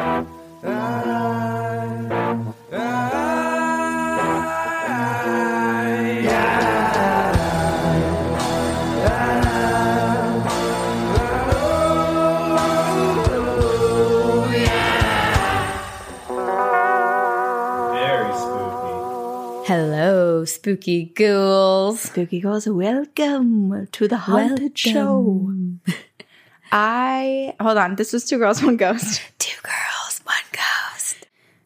Very spooky. Hello, spooky ghouls. Spooky Girls, welcome to the haunted show. I hold on. This was two girls, one ghost. Two girls, one ghost.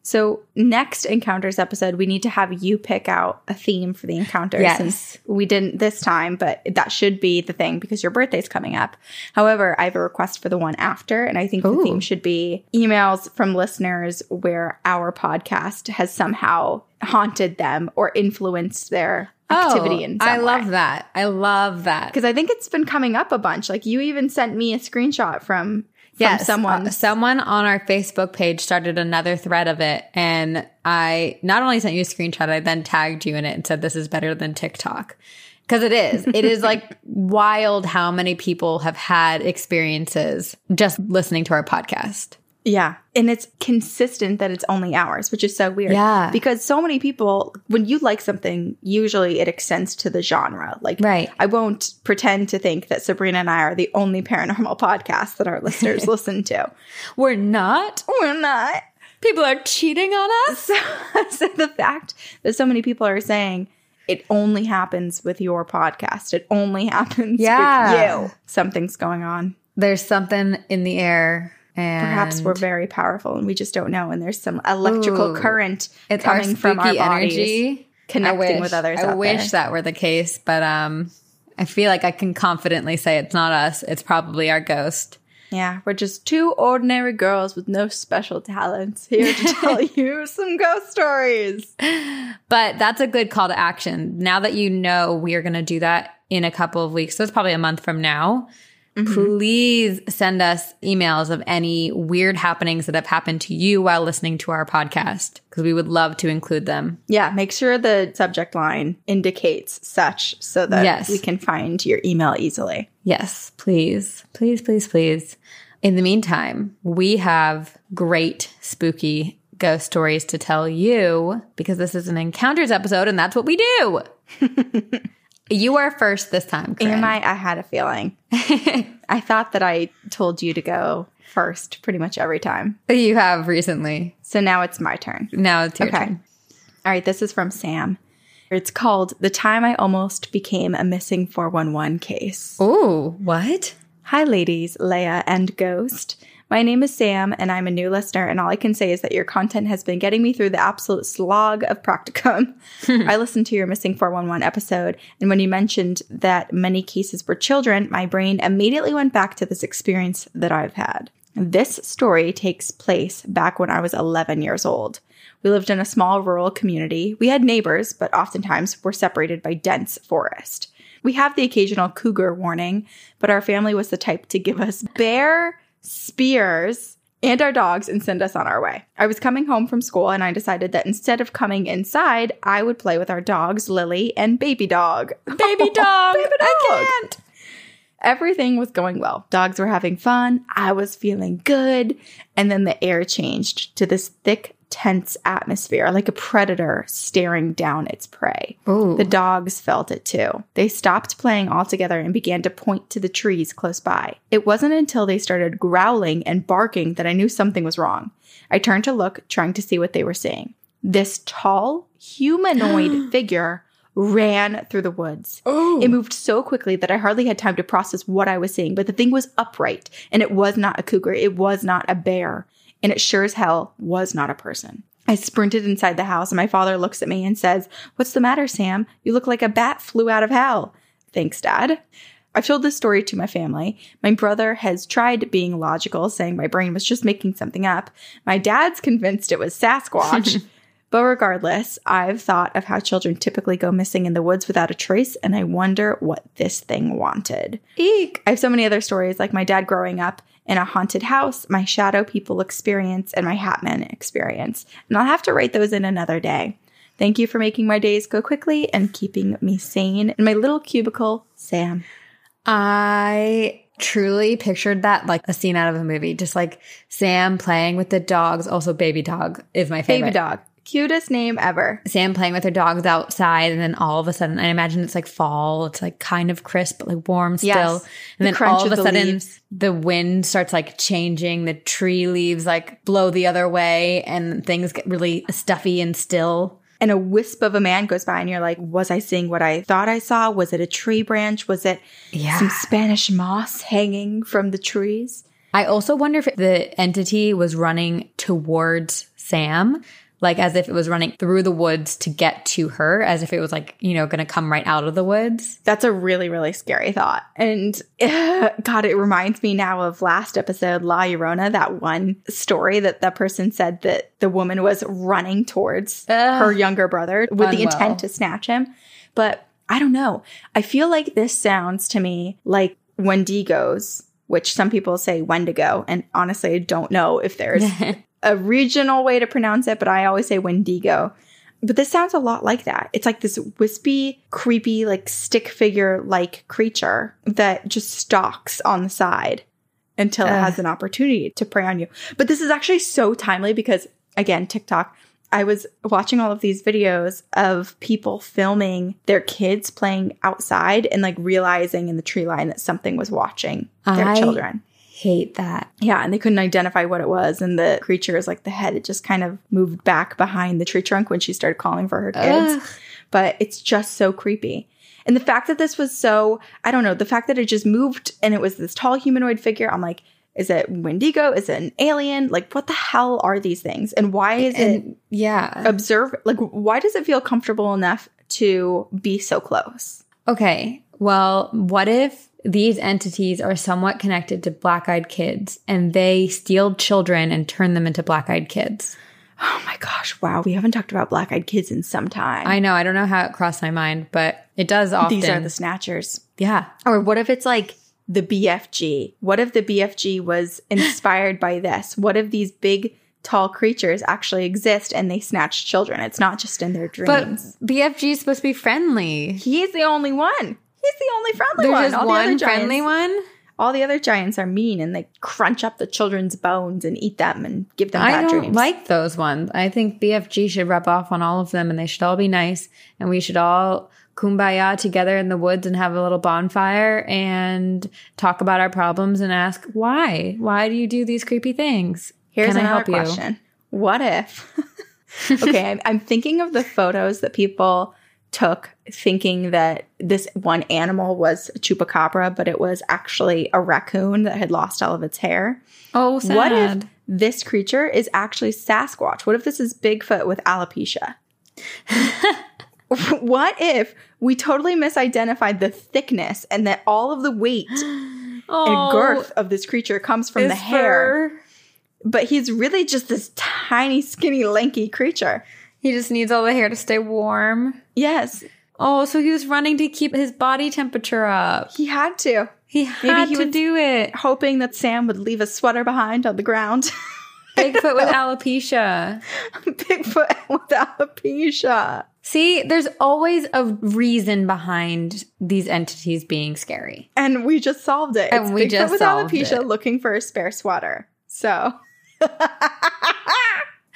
So next encounters episode, we need to have you pick out a theme for the encounter. Yes. Since we didn't this time, but that should be the thing because your birthday's coming up. However, I have a request for the one after, and I think the theme should be emails from listeners where our podcast has somehow haunted them or influenced their activity oh, in Oh, I love way. that. I love that. because I think it's been coming up a bunch. Like you even sent me a screenshot from Yes, someone. uh, someone on our Facebook page started another thread of it, and I not only sent you a screenshot, I then tagged you in it and said this is better than TikTok because it is. It is like wild how many people have had experiences just listening to our podcast. Yeah, and it's consistent that it's only ours, which is so weird. Yeah. because so many people, when you like something, usually it extends to the genre. Like, Right. I won't pretend to think that Sabrina and I are the only paranormal podcast that our listeners listen to. We're not. We're not. People are cheating on us. So, so the fact that so many people are saying it only happens with your podcast, it only happens Yeah. with you, something's going on. There's something in the air, and Perhaps we're very powerful and we just don't know. And there's some electrical Ooh. current it's coming our from our bodies, energy connecting with others. I wish there. that were the case, but um, I feel like I can confidently say it's not us. It's probably our ghost. Yeah, we're just two ordinary girls with no special talents here to tell you some ghost stories. But that's a good call to action. Now that you know we are going to do that in a couple of weeks, so it's probably a month from now. Mm-hmm. Please send us emails of any weird happenings that have happened to you while listening to our podcast because we would love to include them. Yeah, make sure the subject line indicates such so that Yes. we can find your email easily. Yes, please. Please, please, please. In the meantime, we have great spooky ghost stories to tell you because this is an encounters episode and that's what we do. you are first this time. Corinne. Am I? I had a feeling. I thought that I told you to go first pretty much every time. You have recently. So now it's my turn. Now it's your Okay. turn. All right, this is from Sam. It's called The Time I Almost Became a Missing 411 Case. Oh, what? Hi, ladies, Leia and Ghost. My name is Sam, and I'm a new listener, and all I can say is that your content has been getting me through the absolute slog of practicum. I listened to your Missing 411 episode, and when you mentioned that many cases were children, my brain immediately went back to this experience that I've had. This story takes place back when I was 11 years old. We lived in a small rural community. We had neighbors, but oftentimes were separated by dense forest. We have the occasional cougar warning, but our family was the type to give us bear spears and our dogs and send us on our way. I was coming home from school and I decided that instead of coming inside, I would play with our dogs, Lily and Baby Dog. Baby dog. Baby I dog. can't. Everything was going well. Dogs were having fun. I was feeling good. And then the air changed to this thick, tense atmosphere, like a predator staring down its prey. Ooh. The dogs felt it too. They stopped playing altogether and began to point to the trees close by. It wasn't until they started growling and barking that I knew something was wrong. I turned to look, trying to see what they were seeing. This tall, humanoid figure ran through the woods. Oh. It moved so quickly that I hardly had time to process what I was seeing, but the thing was upright and it was not a cougar. It was not a bear. And it sure as hell was not a person. I sprinted inside the house and my father looks at me and says, What's the matter, Sam? You look like a bat flew out of hell. Thanks, Dad. I've told this story to my family. My brother has tried being logical, saying my brain was just making something up. My dad's convinced it was Sasquatch. But regardless, I've thought of how children typically go missing in the woods without a trace, and I wonder what this thing wanted. Eek! I have so many other stories, like my dad growing up in a haunted house, my shadow people experience, and my Hatman experience. And I'll have to write those in another day. Thank you for making my days go quickly and keeping me sane in my little cubicle, Sam. I truly pictured that like a scene out of a movie. Just like Sam playing with the dogs. Also, baby dog is my favorite. Baby dog. Cutest name ever. Sam playing with her dogs outside, and then all of a sudden, I imagine it's like fall. It's like kind of crisp, but like warm still. Yes. And The then all of a the sudden, leaves. the wind starts like changing. The tree leaves like blow the other way, and things get really stuffy and still. And a wisp of a man goes by, and you're like, Was I seeing what I thought I saw? Was it a tree branch? Was it Yeah. some Spanish moss hanging from the trees? I also wonder if the entity was running towards Sam, like as if it was running through the woods to get to her, as if it was like, you know, going to come right out of the woods. That's a really, really scary thought. And eh, God, it reminds me now of last episode, La Llorona, that one story that that person said that the woman was running towards Ugh. her younger brother with the intent to snatch him. But I don't know. I feel like this sounds to me like Wendigos, which some people say Wendigo. And honestly, I don't know if there's a regional way to pronounce it, but I always say Wendigo. But this sounds a lot like that. It's like this wispy, creepy, like stick figure like creature that just stalks on the side until it Ugh. has an opportunity to prey on you. But this is actually so timely because, again, TikTok, I was watching all of these videos of people filming their kids playing outside and like realizing in the tree line that something was watching their I- children. Hate that. Yeah, and they couldn't identify what it was. And the creature is like the head, it just kind of moved back behind the tree trunk when she started calling for her kids. Ugh. But it's just so creepy. And the fact that this was so, I don't know, the fact that it just moved and it was this tall humanoid figure, I'm like, is it Wendigo? Is it an alien? Like, what the hell are these things? And why is it yeah. observe? Like, why does it feel comfortable enough to be so close? Okay. Well, what if these entities are somewhat connected to black eyed kids and they steal children and turn them into black eyed kids? Oh my gosh, wow, we haven't talked about black eyed kids in some time. I know. I don't know how it crossed my mind, but it does often. These are the snatchers. yeah. Or what if it's like the BFG? What if the BFG was inspired by this? What if these big, tall creatures actually exist and they snatch children? It's not just in their But dreams. BFG is supposed to be friendly. he's the only one. He's the only friendly There's one. All the other one giants- friendly one. All the other giants are mean and they crunch up the children's bones and eat them and give them I bad don't dreams. like those ones. I think BFG should rub off on all of them and they should all be nice and we should all kumbaya together in the woods and have a little bonfire and talk about our problems and ask why? Why do you do these creepy things? Here's Can another help you? question. What if? okay, I'm, I'm thinking of the photos that people took thinking that this one animal was a chupacabra, but it was actually a raccoon that had lost all of its hair. Oh, sad. What if this creature is actually Sasquatch? What if this is Bigfoot with alopecia? what if we totally misidentified the thickness and that all of the weight and oh, girth of this creature comes from the hair? fur- but he's really just this tiny, skinny, lanky creature. He just needs all the hair to stay warm. Yes, Oh, so he was running to keep his body temperature up. he had to, He had he to was- do it. hoping that Sam would leave a sweater behind on the ground. Bigfoot with alopecia. Bigfoot with alopecia. See, there's always a reason behind these entities being scary. And we just solved it. And It's we Bigfoot just with solved alopecia it. looking for a spare sweater. So.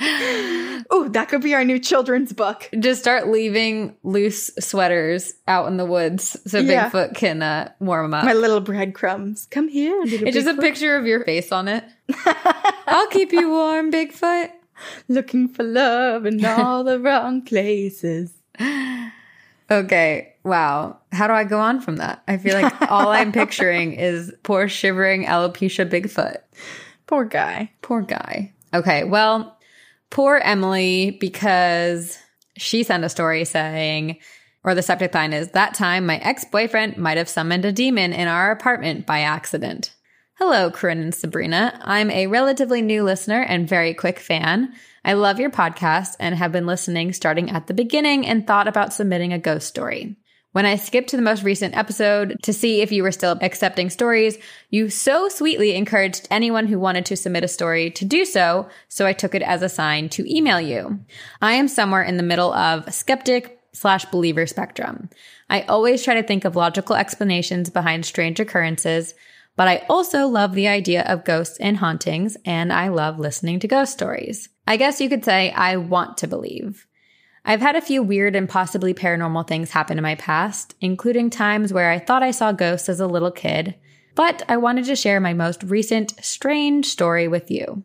Ooh, that could be our new children's book. Just start leaving loose sweaters out in the woods so Yeah. Bigfoot can uh, warm them up. My little breadcrumbs. Come here, little it's just a picture of your face on it. I'll keep you warm, Bigfoot. Looking for love in all the wrong places. Okay, wow. How do I go on from that? I feel like all I'm picturing is poor shivering alopecia Bigfoot. Poor guy. Poor guy. Okay, well, poor Emily because she sent a story saying, or the subject line is, that time my ex boyfriend might have summoned a demon in our apartment by accident. Hello, Corinne and Sabrina. I'm a relatively new listener and very quick fan. I love your podcast and have been listening starting at the beginning and thought about submitting a ghost story. When I skipped to the most recent episode to see if you were still accepting stories, you so sweetly encouraged anyone who wanted to submit a story to do so, so I took it as a sign to email you. I am somewhere in the middle of skeptic slash believer spectrum. I always try to think of logical explanations behind strange occurrences, But I also love the idea of ghosts and hauntings, and I love listening to ghost stories. I guess you could say I want to believe. I've had a few weird and possibly paranormal things happen in my past, including times where I thought I saw ghosts as a little kid, but I wanted to share my most recent strange story with you.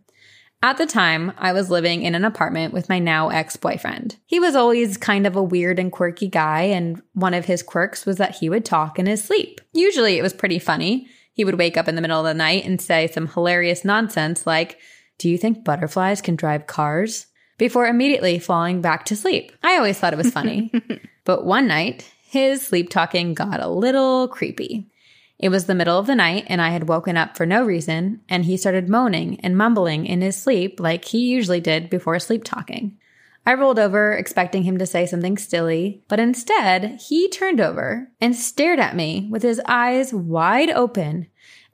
At the time, I was living in an apartment with my now ex boyfriend. He was always kind of a weird and quirky guy, and one of his quirks was that he would talk in his sleep. Usually it was pretty funny. He would wake up in the middle of the night and say some hilarious nonsense like, Do you think butterflies can drive cars? Before immediately falling back to sleep. I always thought it was funny. but one night, his sleep talking got a little creepy. It was the middle of the night and I had woken up for no reason, and he started moaning and mumbling in his sleep like he usually did before sleep talking. I rolled over, expecting him to say something silly, but instead, he turned over and stared at me with his eyes wide open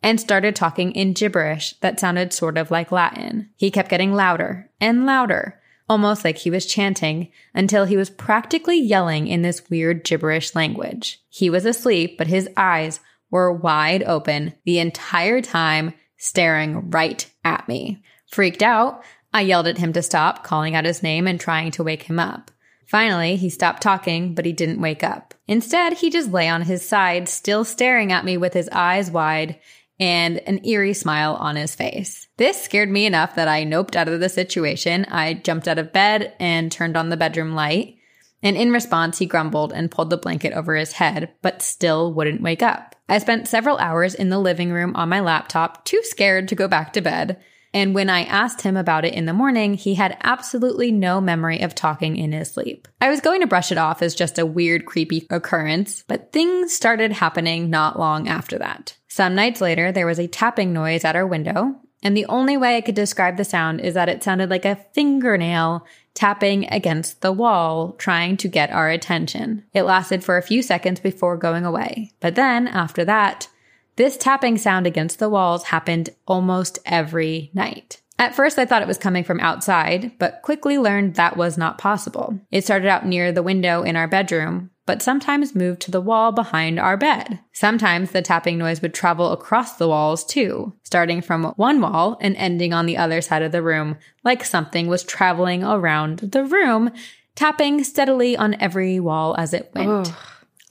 and started talking in gibberish that sounded sort of like Latin. He kept getting louder and louder, almost like he was chanting, until he was practically yelling in this weird gibberish language. He was asleep, but his eyes were wide open the entire time, staring right at me. Freaked out, I yelled at him to stop, calling out his name and trying to wake him up. Finally, he stopped talking, but he didn't wake up. Instead, he just lay on his side, still staring at me with his eyes wide and an eerie smile on his face. This scared me enough that I noped out of the situation. I jumped out of bed and turned on the bedroom light. And in response, he grumbled and pulled the blanket over his head, but still wouldn't wake up. I spent several hours in the living room on my laptop, too scared to go back to bed. And when I asked him about it in the morning, he had absolutely no memory of talking in his sleep. I was going to brush it off as just a weird, creepy occurrence, but things started happening not long after that. Some nights later, there was a tapping noise at our window, and the only way I could describe the sound is that it sounded like a fingernail tapping against the wall, trying to get our attention. It lasted for a few seconds before going away. But then, after that, this tapping sound against the walls happened almost every night. At first, I thought it was coming from outside, but quickly learned that was not possible. It started out near the window in our bedroom, but sometimes moved to the wall behind our bed. Sometimes the tapping noise would travel across the walls too, starting from one wall and ending on the other side of the room, like something was traveling around the room, tapping steadily on every wall as it went. Ugh.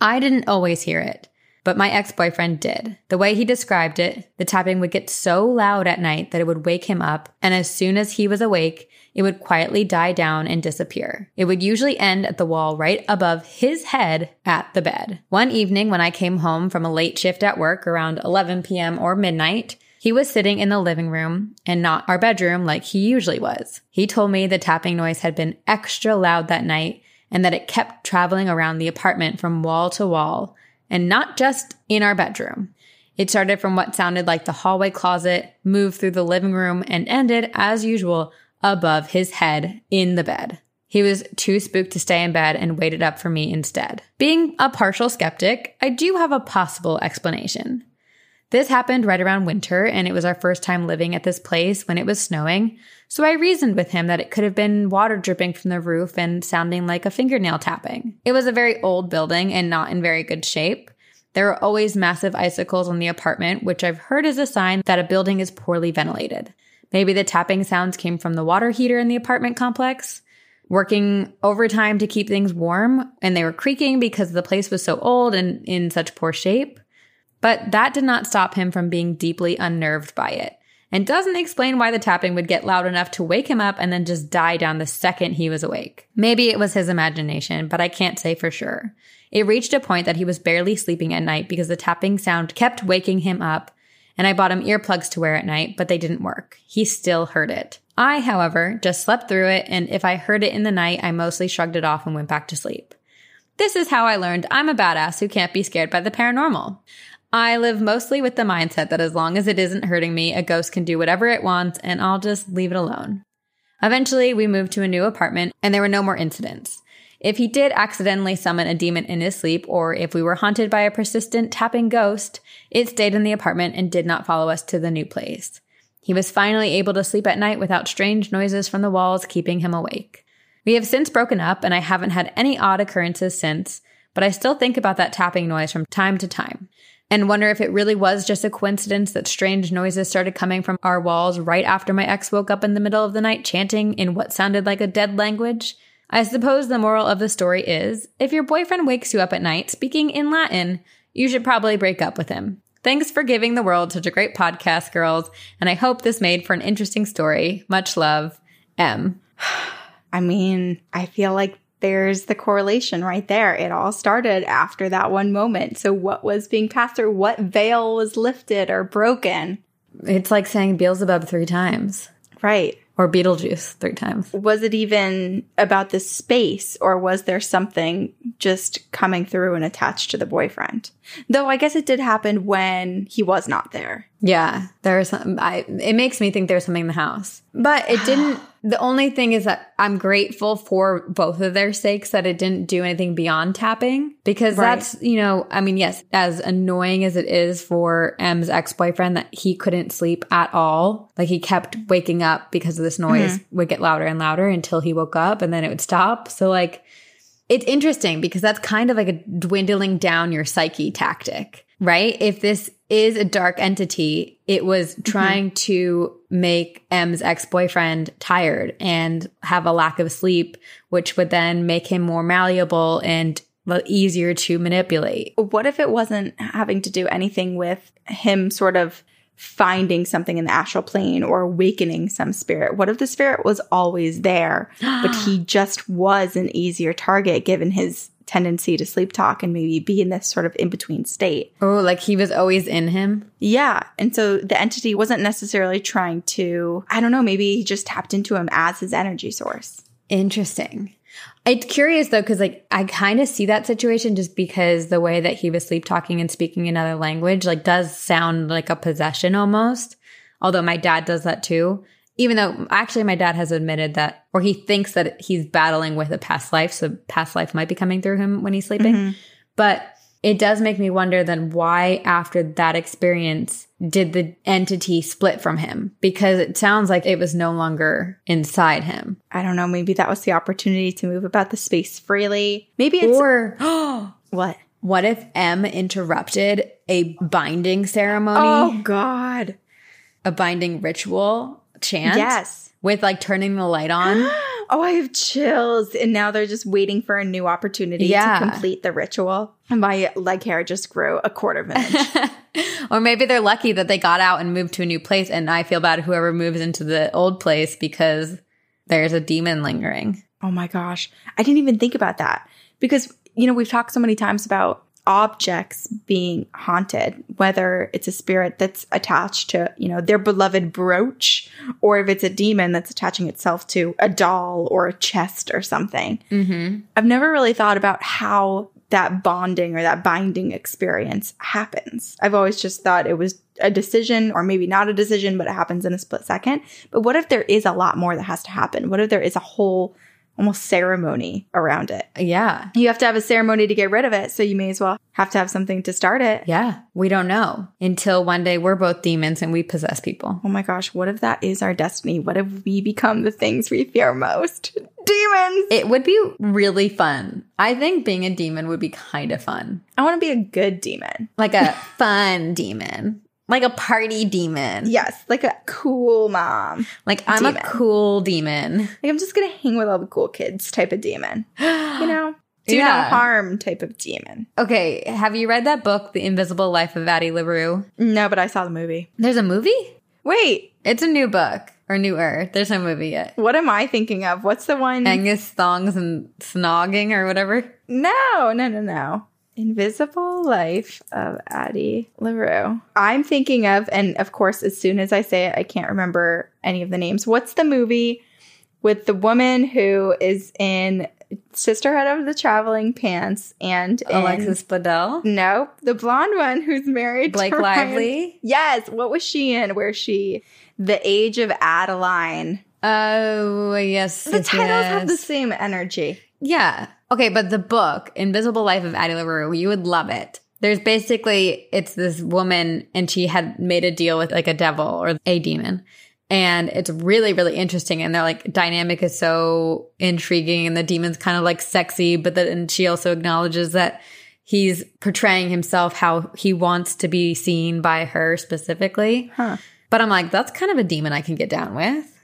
I didn't always hear it but my ex boyfriend did. The way he described it, the tapping would get so loud at night that it would wake him up, and as soon as he was awake, it would quietly die down and disappear. It would usually end at the wall right above his head at the bed. One evening when I came home from a late shift at work around 11 p.m. or midnight, he was sitting in the living room and not our bedroom like he usually was. He told me the tapping noise had been extra loud that night and that it kept traveling around the apartment from wall to wall and not just in our bedroom. It started from what sounded like the hallway closet, moved through the living room, and ended, as usual, above his head in the bed. He was too spooked to stay in bed and waited up for me instead. Being a partial skeptic, I do have a possible explanation. This happened right around winter, and it was our first time living at this place when it was snowing, so I reasoned with him that it could have been water dripping from the roof and sounding like a fingernail tapping. It was a very old building and not in very good shape. There are always massive icicles on the apartment, which I've heard is a sign that a building is poorly ventilated. Maybe the tapping sounds came from the water heater in the apartment complex, working overtime to keep things warm, and they were creaking because the place was so old and in such poor shape. But that did not stop him from being deeply unnerved by it, and doesn't explain why the tapping would get loud enough to wake him up and then just die down the second he was awake. Maybe it was his imagination, but I can't say for sure. It reached a point that he was barely sleeping at night because the tapping sound kept waking him up, and I bought him earplugs to wear at night, but they didn't work. He still heard it. I, however, just slept through it, and if I heard it in the night, I mostly shrugged it off and went back to sleep. This is how I learned I'm a badass who can't be scared by the paranormal. I live mostly with the mindset that as long as it isn't hurting me, a ghost can do whatever it wants and I'll just leave it alone. Eventually, we moved to a new apartment and there were no more incidents. If he did accidentally summon a demon in his sleep, or if we were haunted by a persistent tapping ghost, it stayed in the apartment and did not follow us to the new place. He was finally able to sleep at night without strange noises from the walls keeping him awake. We have since broken up, and I haven't had any odd occurrences since, but I still think about that tapping noise from time to time. and wonder if it really was just a coincidence that strange noises started coming from our walls right after my ex woke up in the middle of the night chanting in what sounded like a dead language. I suppose the moral of the story is if your boyfriend wakes you up at night speaking in Latin, you should probably break up with him. Thanks for giving the world such a great podcast, girls, and I hope this made for an interesting story. Much love, M. I mean, I feel like there's the correlation right there. It all started after that one moment. So, what was being passed through? What veil was lifted or broken? It's like saying Beelzebub three times Right. Or Beetlejuice three times. Was it even about the space or was there something just coming through and attached to the boyfriend? Though I guess it did happen when he was not there. Yeah, there is. I, it makes me think there's something in the house, but it didn't. the only thing is that I'm grateful for both of their sakes that it didn't do anything beyond tapping because Right. that's you know I mean yes, as annoying as it is for M's ex boyfriend that he couldn't sleep at all, like he kept waking up because of this mm-hmm. noise would get louder and louder until he woke up and then it would stop. So like it's interesting because that's kind of like a dwindling down your psyche tactic, right? If this is a dark entity, it was mm-hmm. trying to make M's ex boyfriend tired and have a lack of sleep, which would then make him more malleable and easier to manipulate. What if it wasn't having to do anything with him sort of finding something in the astral plane or awakening some spirit? What if the spirit was always there, but he just was an easier target given his tendency to sleep talk and maybe be in this sort of in between state? Oh, like he was always in him. Yeah. And so the entity wasn't necessarily trying to, I don't know, maybe he just tapped into him as his energy source. Interesting. It's curious though, because like I kind of see that situation just because the way that he was sleep talking and speaking another language like does sound like a possession almost. Although my dad does that too. Even though actually my dad has admitted that, or he thinks that he's battling with a past life, so past life might be coming through him when he's sleeping. Mm-hmm. But it does make me wonder then why after that experience did the entity split from him? Because it sounds like it was no longer inside him. I don't know. Maybe that was the opportunity to move about the space freely. Maybe it's Or what? what if M interrupted a binding ceremony, Oh, God. a binding ritual chant? Yes. With like turning the light on? Oh, I have chills. And now they're just waiting for a new opportunity Yeah. to complete the ritual. And my leg hair just grew a quarter of an inch. or maybe they're lucky that they got out and moved to a new place. And I feel bad whoever moves into the old place because there's a demon lingering. oh my gosh. I didn't even think about that because, you know, we've talked so many times about objects being haunted, whether it's a spirit that's attached to, you know, their beloved brooch, or if it's a demon that's attaching itself to a doll or a chest or something. Mm-hmm. I've never really thought about how that bonding or that binding experience happens. I've always just thought it was a decision or maybe not a decision, but it happens in a split second. But what if there is a lot more that has to happen? What if there is a whole almost ceremony around it? Yeah. You have to have a ceremony to get rid of it, so you may as well have to have something to start it. Yeah. We don't know until one day we're both demons and we possess people. Oh my gosh, what if that is our destiny? What if we become the things we fear most? Demons! It would be really fun. I think being a demon would be kind of fun. I want to be a good demon. Like a fun demon. Like a party demon. Yes, like a cool mom. Like I'm Demon. a cool demon. Like I'm just gonna hang with all the cool kids type of demon. You know? Do no harm type of demon. Okay, have you read that book, The Invisible Life of Addie LaRue? No, but I saw the movie. There's a movie? Wait, It's a new book or newer. There's no movie yet. what am I thinking of? What's the one? Angus Thongs and Snogging or whatever. no, no, no, no. Invisible Life of Addie LaRue. I'm thinking of, and of course, as soon as I say it, I can't remember any of the names. What's the movie with the woman who is in Sisterhood of the Traveling Pants and in- Alexis Bledel. Nope, the blonde one who's married Blake Ryan- Lively. Yes, what was she in? Where she the age of Adaline. Oh, yes. The yes, titles have the same energy. Yeah. Okay, but the book, Invisible Life of Addie LaRue, you would love it. There's basically, it's this woman and she had made a deal with like a devil or a demon. And it's really, really interesting. And their like dynamic is so intriguing and the demon's kind of like sexy, but then she also acknowledges that he's portraying himself how he wants to be seen by her specifically. Huh. But I'm like, that's kind of a demon I can get down with.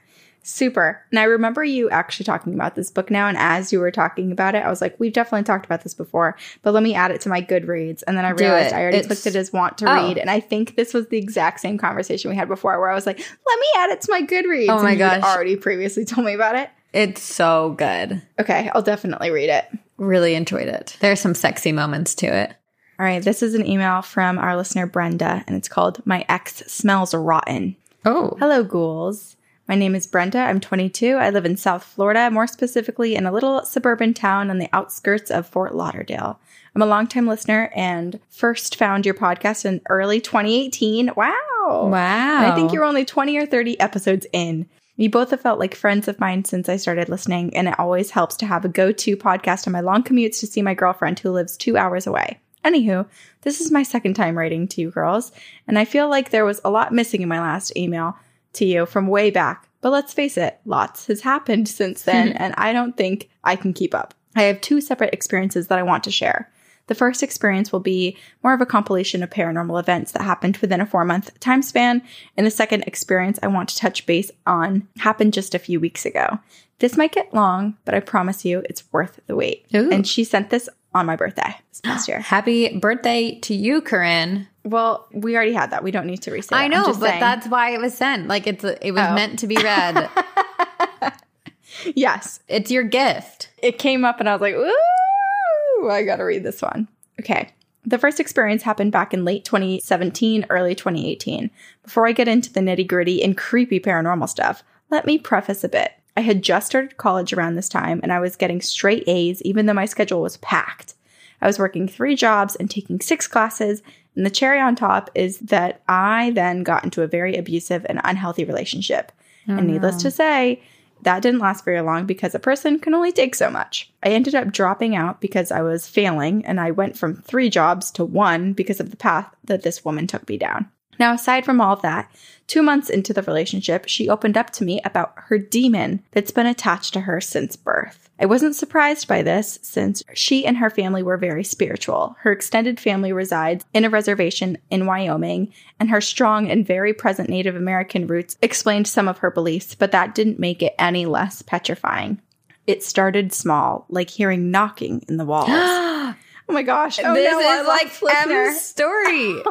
Super. And I remember you actually talking about this book now. And as you were talking about it, I was like, we've definitely talked about this before, but let me add it to my Goodreads. And then I realized. I already It's- clicked it as want to Oh. read. And I think this was the exact same conversation we had before where I was like, let me add it to my Goodreads. Oh my and gosh. already previously told me about it. It's so good. Okay. I'll definitely read it. Really enjoyed it. There's some sexy moments to it. All right. This is an email from our listener, Brenda, and it's called My Ex Smells Rotten. Oh. Hello, ghouls. My name is Brenda. I'm 22. I live in South Florida, more specifically in a little suburban town on the outskirts of Fort Lauderdale. I'm a longtime listener and first found your podcast in early 2018. Wow. Wow. And I think you're only 20 or 30 episodes in. You both have felt like friends of mine since I started listening, and it always helps to have a go to podcast on my long commutes to see my girlfriend who lives two hours away. Anywho, this is my second time writing to you girls, and I feel like there was a lot missing in my last email to you from way back. But let's face it, lots has happened since then, and I don't think I can keep up. I have two separate experiences that I want to share. The first experience will be more of a compilation of paranormal events that happened within a four month time span. And the second experience I want to touch base on happened just a few weeks ago. This might get long, but I promise you it's worth the wait. Ooh. And she sent this on my birthday this past year. Happy birthday to you, Corinne. Well, we already had that. We don't need to restate. I know, but saying. that's why it was sent. Like it's it was Oh. meant to be read. yes. it's your gift. it came up and I was like, ooh, I gotta read this one. Okay. The first experience happened back in late 2017, early 2018. Before I get into the nitty gritty and creepy paranormal stuff, let me preface a bit. I had just started college around this time and I was getting straight A's even though my schedule was packed. I was working three jobs and taking six classes, and the cherry on top is that I then got into a very abusive and unhealthy relationship. Oh, and needless to say, that didn't last very long because a person can only take so much. I ended up dropping out because I was failing, and I went from three jobs to one because of the path that this woman took me down. Now, aside from all of that, two months into the relationship, she opened up to me about her demon that's been attached to her since birth. I wasn't surprised by this since she and her family were very spiritual. Her extended family resides in a reservation in Wyoming, and her strong and very present Native American roots explained some of her beliefs, but that didn't make it any less petrifying. It started small, like hearing knocking in the walls. oh my gosh. Oh this no, is like listener. Em's story.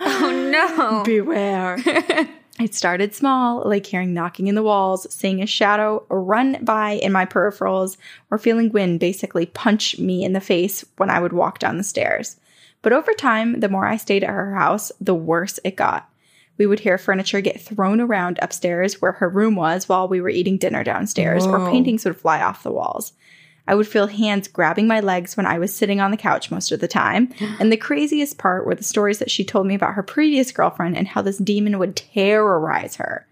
oh no. Beware. it started small, like hearing knocking in the walls, seeing a shadow run by in my peripherals, or feeling wind basically punch me in the face when I would walk down the stairs. But over time, the more I stayed at her house, the worse it got. We would hear furniture get thrown around upstairs where her room was while we were eating dinner downstairs, or paintings would fly off the walls. I would feel hands grabbing my legs when I was sitting on the couch most of the time. And the craziest part were the stories that she told me about her previous girlfriend and how this demon would terrorize her.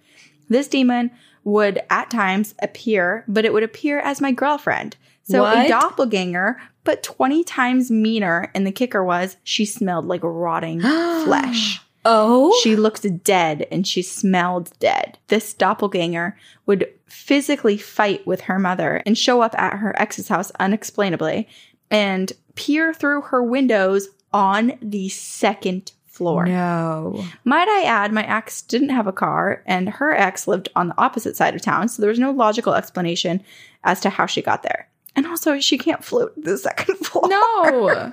This demon would at times appear, but it would appear as my girlfriend. So a doppelganger, but 20 times meaner. And the kicker was she smelled like rotting flesh. Oh. She looked dead and she smelled dead. This doppelganger would physically fight with her mother and show up at her ex's house unexplainably and peer through her windows on the second floor. no. Might I add, my ex didn't have a car and her ex lived on the opposite side of town, so there was no logical explanation as to how she got there. And also, she can't float the second floor. No.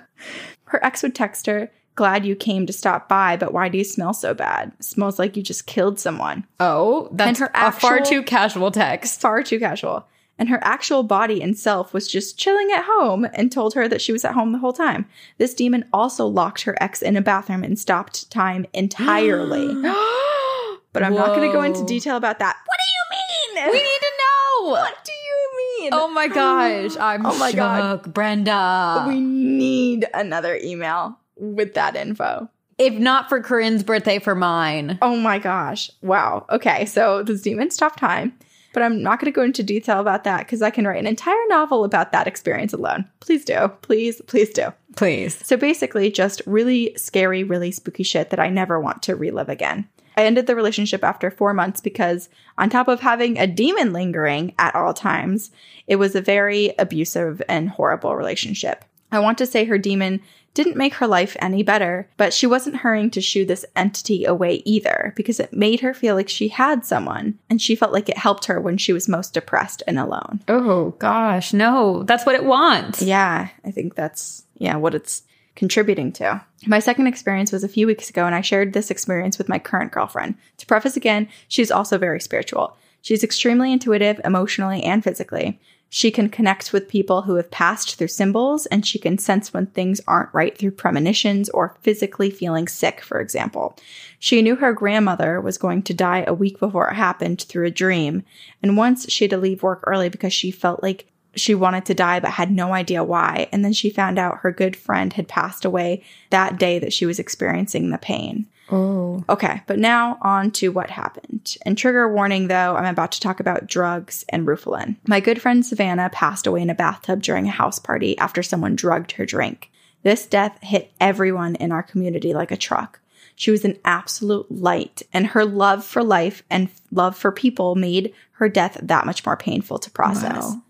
Her ex would text her, Glad you came to stop by, but why do you smell so bad? smells like you just killed someone. Oh, that's her a far too casual text. Far too casual. And her actual body and self was just chilling at home and told her that she was at home the whole time. This demon also locked her ex in a bathroom and stopped time entirely. but I'm not going to go into detail about that. What do you mean? We need to know. What do you mean? Oh my gosh. I'm Oh my shook, God. Brenda. we need another email with that info. if not for Corinne's birthday, for mine. Oh my gosh. Wow. Okay. So this demon's tough time, but I'm not going to go into detail about that because I can write an entire novel about that experience alone. Please do. Please, please do. Please. So basically, just really scary, really spooky shit that I never want to relive again. I ended the relationship after four months because, on top of having a demon lingering at all times, it was a very abusive and horrible relationship. I want to say her demon didn't make her life any better, but she wasn't hurrying to shoo this entity away either because it made her feel like she had someone and she felt like it helped her when she was most depressed and alone. Oh gosh, no, that's what it wants. Yeah, I think that's yeah, what it's contributing to. My second experience was a few weeks ago and I shared this experience with my current girlfriend. To preface again, she's also very spiritual. She's extremely intuitive emotionally and physically. She can connect with people who have passed through symbols, and she can sense when things aren't right through premonitions or physically feeling sick, for example. She knew her grandmother was going to die a week before it happened through a dream, and once she had to leave work early because she felt like she wanted to die but had no idea why. And then she found out her good friend had passed away that day that she was experiencing the pain. Oh. Okay, but now on to what happened. And trigger warning though, I'm about to talk about drugs and Rufalin. My good friend Savannah passed away in a bathtub during a house party after someone drugged her drink. This death hit everyone in our community like a truck. She was an absolute light, and her love for life and love for people made her death that much more painful to process. Wow.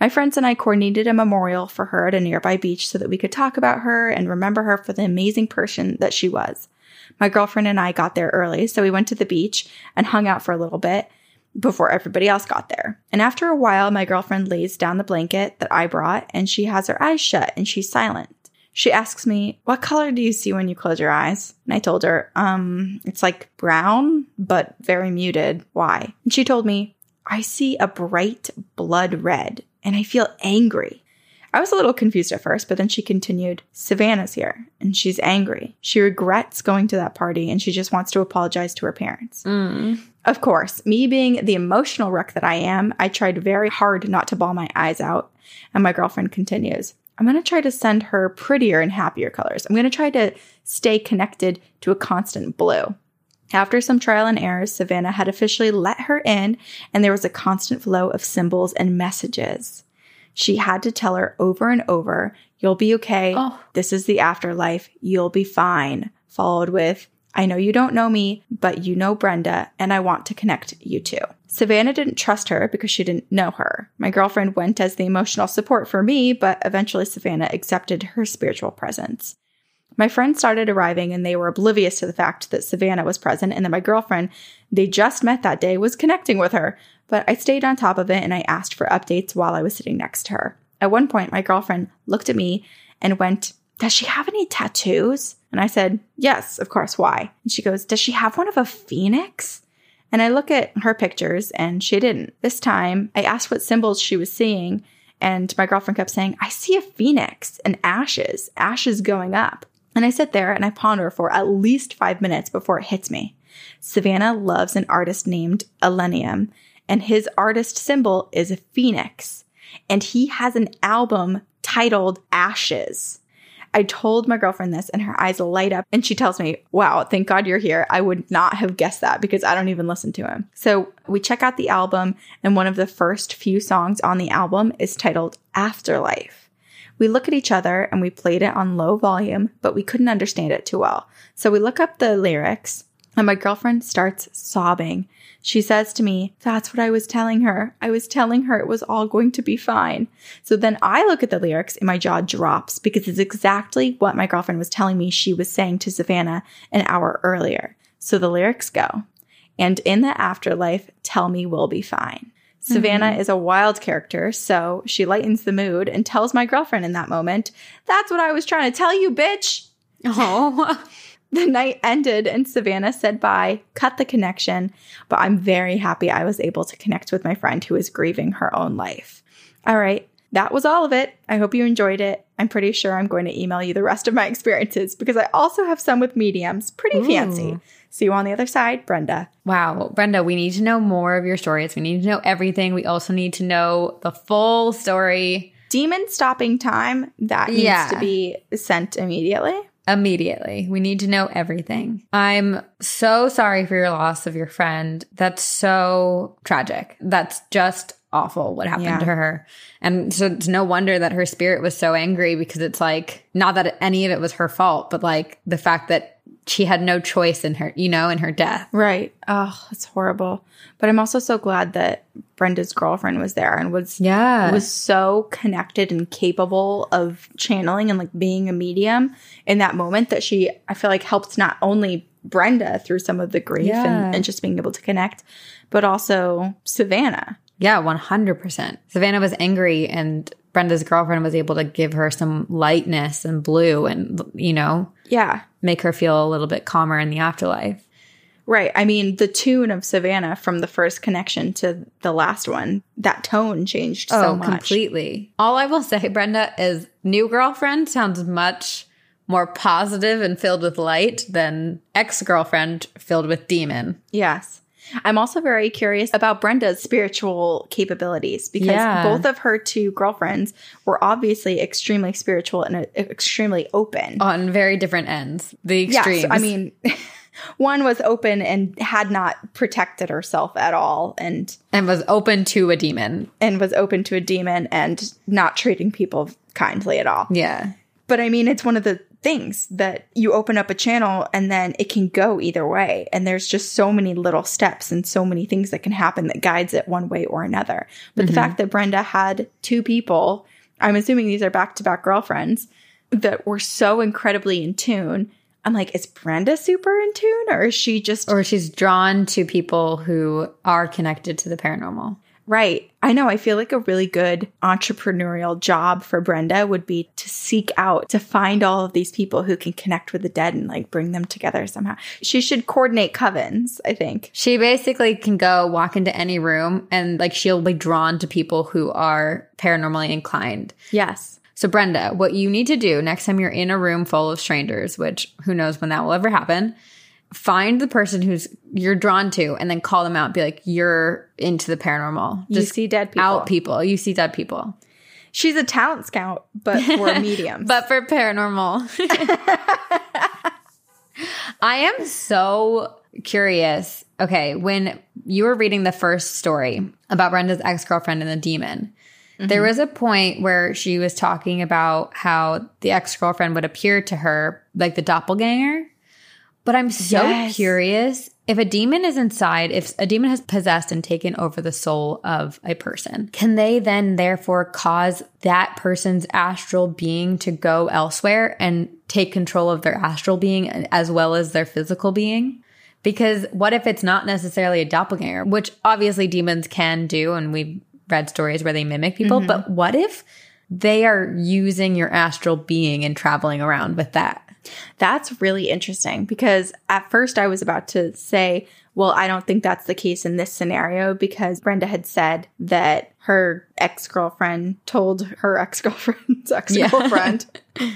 My friends and I coordinated a memorial for her at a nearby beach so that we could talk about her and remember her for the amazing person that she was. My girlfriend and I got there early, so we went to the beach and hung out for a little bit before everybody else got there. And after a while, my girlfriend lays down the blanket that I brought and she has her eyes shut and she's silent. She asks me, What color do you see when you close your eyes? And I told her, Um, it's like brown, but very muted. Why? And she told me, I see a bright blood red and I feel angry. I was a little confused at first, but then she continued, Savannah's here and she's angry. She regrets going to that party and she just wants to apologize to her parents. Mm. Of course, me being the emotional wreck that I am, I tried very hard not to bawl my eyes out. And my girlfriend continues, I'm going to try to send her prettier and happier colors. I'm going to try to stay connected to a constant blue. After some trial and errors, Savannah had officially let her in, and there was a constant flow of symbols and messages. She had to tell her over and over, You'll be okay. Oh. This is the afterlife. You'll be fine. Followed with, I know you don't know me, but you know Brenda, and I want to connect you two. Savannah didn't trust her because she didn't know her. My girlfriend went as the emotional support for me, but eventually Savannah accepted her spiritual presence. My friends started arriving and they were oblivious to the fact that Savannah was present and that my girlfriend they just met that day was connecting with her. But I stayed on top of it and I asked for updates while I was sitting next to her. At one point, my girlfriend looked at me and went, Does she have any tattoos? And I said, Yes, of course. Why? And she goes, Does she have one of a phoenix? And I look at her pictures and she didn't. This time, I asked what symbols she was seeing. And my girlfriend kept saying, I see a phoenix and ashes, ashes going up. And I sit there and I ponder for at least five minutes before it hits me. Savannah loves an artist named Illenium, and his artist symbol is a phoenix. And he has an album titled Ashes. I told my girlfriend this, and her eyes light up, and she tells me, Wow, thank God you're here. I would not have guessed that because I don't even listen to him. So we check out the album, and one of the first few songs on the album is titled Afterlife. We look at each other and we played it on low volume, but we couldn't understand it too well. So we look up the lyrics and my girlfriend starts sobbing. She says to me, That's what I was telling her. I was telling her it was all going to be fine. So then I look at the lyrics and my jaw drops because it's exactly what my girlfriend was telling me she was saying to Savannah an hour earlier. So the lyrics go, and in the afterlife, tell me we'll be fine. Mm-hmm. Savannah is a wild character, so she lightens the mood and tells my girlfriend in that moment, That's what I was trying to tell you, bitch. Oh. The night ended and Savannah said bye, cut the connection, but I'm very happy I was able to connect with my friend who is grieving her own life. All right, that was all of it. I hope you enjoyed it. I'm pretty sure I'm going to email you the rest of my experiences because I also have some with mediums. Pretty fancy. See you on the other side, Brenda. Wow, Brenda, we need to know more of your stories. We need to know everything. We also need to know the full story Demon stopping time, that needs Yeah. to be sent immediately. Immediately. We need to know everything. I'm so sorry for your loss of your friend. That's so tragic. That's just awful what happened Yeah. to her. And so it's no wonder that her spirit was so angry because it's like, not that any of it was her fault, but like the fact that she had no choice in her, you know, in her death. Right. Oh, it's horrible. But I'm also so glad that Brenda's girlfriend was there and was Yeah. was so connected and capable of channeling and like being a medium in that moment that she I feel like helped not only Brenda through some of the grief Yeah. and, and just being able to connect, but also Savannah. Yeah, 100%. Savannah was angry and Brenda's girlfriend was able to give her some lightness and blue and, you know, Yeah. make her feel a little bit calmer in the afterlife. Right. I mean, the tune of Savannah from the first connection to the last one, that tone changed so oh, much. Oh, completely. All I will say, Brenda, is new girlfriend sounds much more positive and filled with light than ex girlfriend filled with demon. Yes. I'm also very curious about Brenda's spiritual capabilities because Yeah. both of her two girlfriends were obviously extremely spiritual and uh, extremely open. On very different ends. The extremes. I mean, one was open and had not protected herself at all and and was open to a demon. and was open to a demon and not treating people kindly at all. Yeah. But I mean, it's one of the things that you open up a channel and then it can go either way. And there's just so many little steps and so many things that can happen that guides it one way or another. But the mm-hmm. fact that Brenda had two people, I'm assuming these are back to back girlfriends, that were so incredibly in tune. I'm like, is Brenda super in tune or is she just Or she's drawn to people who are connected to the paranormal. Right. I know. I feel like a really good entrepreneurial job for Brenda would be to seek out, to find all of these people who can connect with the dead and like bring them together somehow. She should coordinate covens, I think. She basically can go walk into any room and like she'll be drawn to people who are paranormally inclined. Yes. So, Brenda, what you need to do next time you're in a room full of strangers, which who knows when that will ever happen, find the person who's you're drawn to and then call them out. Be like, you're into the paranormal. You see dead people. out people. You see dead people. She's a talent scout, but for mediums. But for paranormal, I am so curious. Okay, when you were reading the first story about Brenda's ex girlfriend and the demon, there mm-hmm. was a point where she was talking about how the ex girlfriend would appear to her like the doppelganger. But I'm so Yes. curious if a demon is inside, if a demon has possessed and taken over the soul of a person, can they then therefore cause that person's astral being to go elsewhere and take control of their astral being as well as their physical being? Because what if it's not necessarily a doppelganger, which obviously demons can do, and we've read stories where they mimic people, mm-hmm. but what if they are using your astral being and traveling around with that? That's really interesting because at first I was about to say, well, I don't think that's the case in this scenario because Brenda had said that her ex girlfriend told her ex girlfriend's ex girlfriend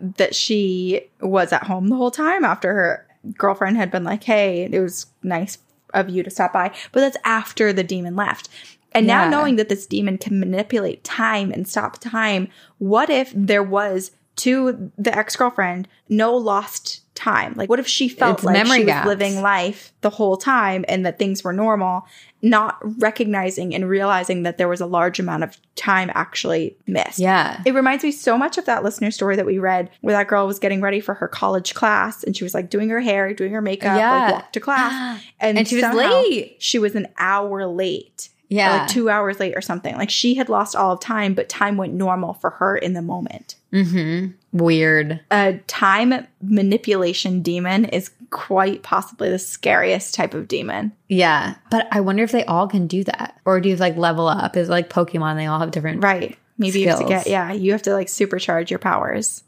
that she was at home the whole time after her girlfriend had been like, hey, it was nice of you to stop by. But that's after the demon left. And now knowing that this demon can manipulate time and stop time, what if there was to the ex girlfriend no lost time? Like, what if she felt It's like she gaps. was living life the whole time and that things were normal, not recognizing and realizing that there was a large amount of time actually missed? Yeah. It reminds me so much of that listener story that we read where that girl was getting ready for her college class and she was like doing her hair, doing her makeup, Yeah. like walked to class. And, And she was late. She was an hour late. Yeah. Like two hours late or something. Like she had lost all of time, but time went normal for her in the moment. Mm-hmm. Weird. A time manipulation demon is quite possibly the scariest type of demon. Yeah. But I wonder if they all can do that. Or do you like level up? Is like Pokemon, they all have different Right. Maybe you have to get, yeah, you have to like supercharge your powers.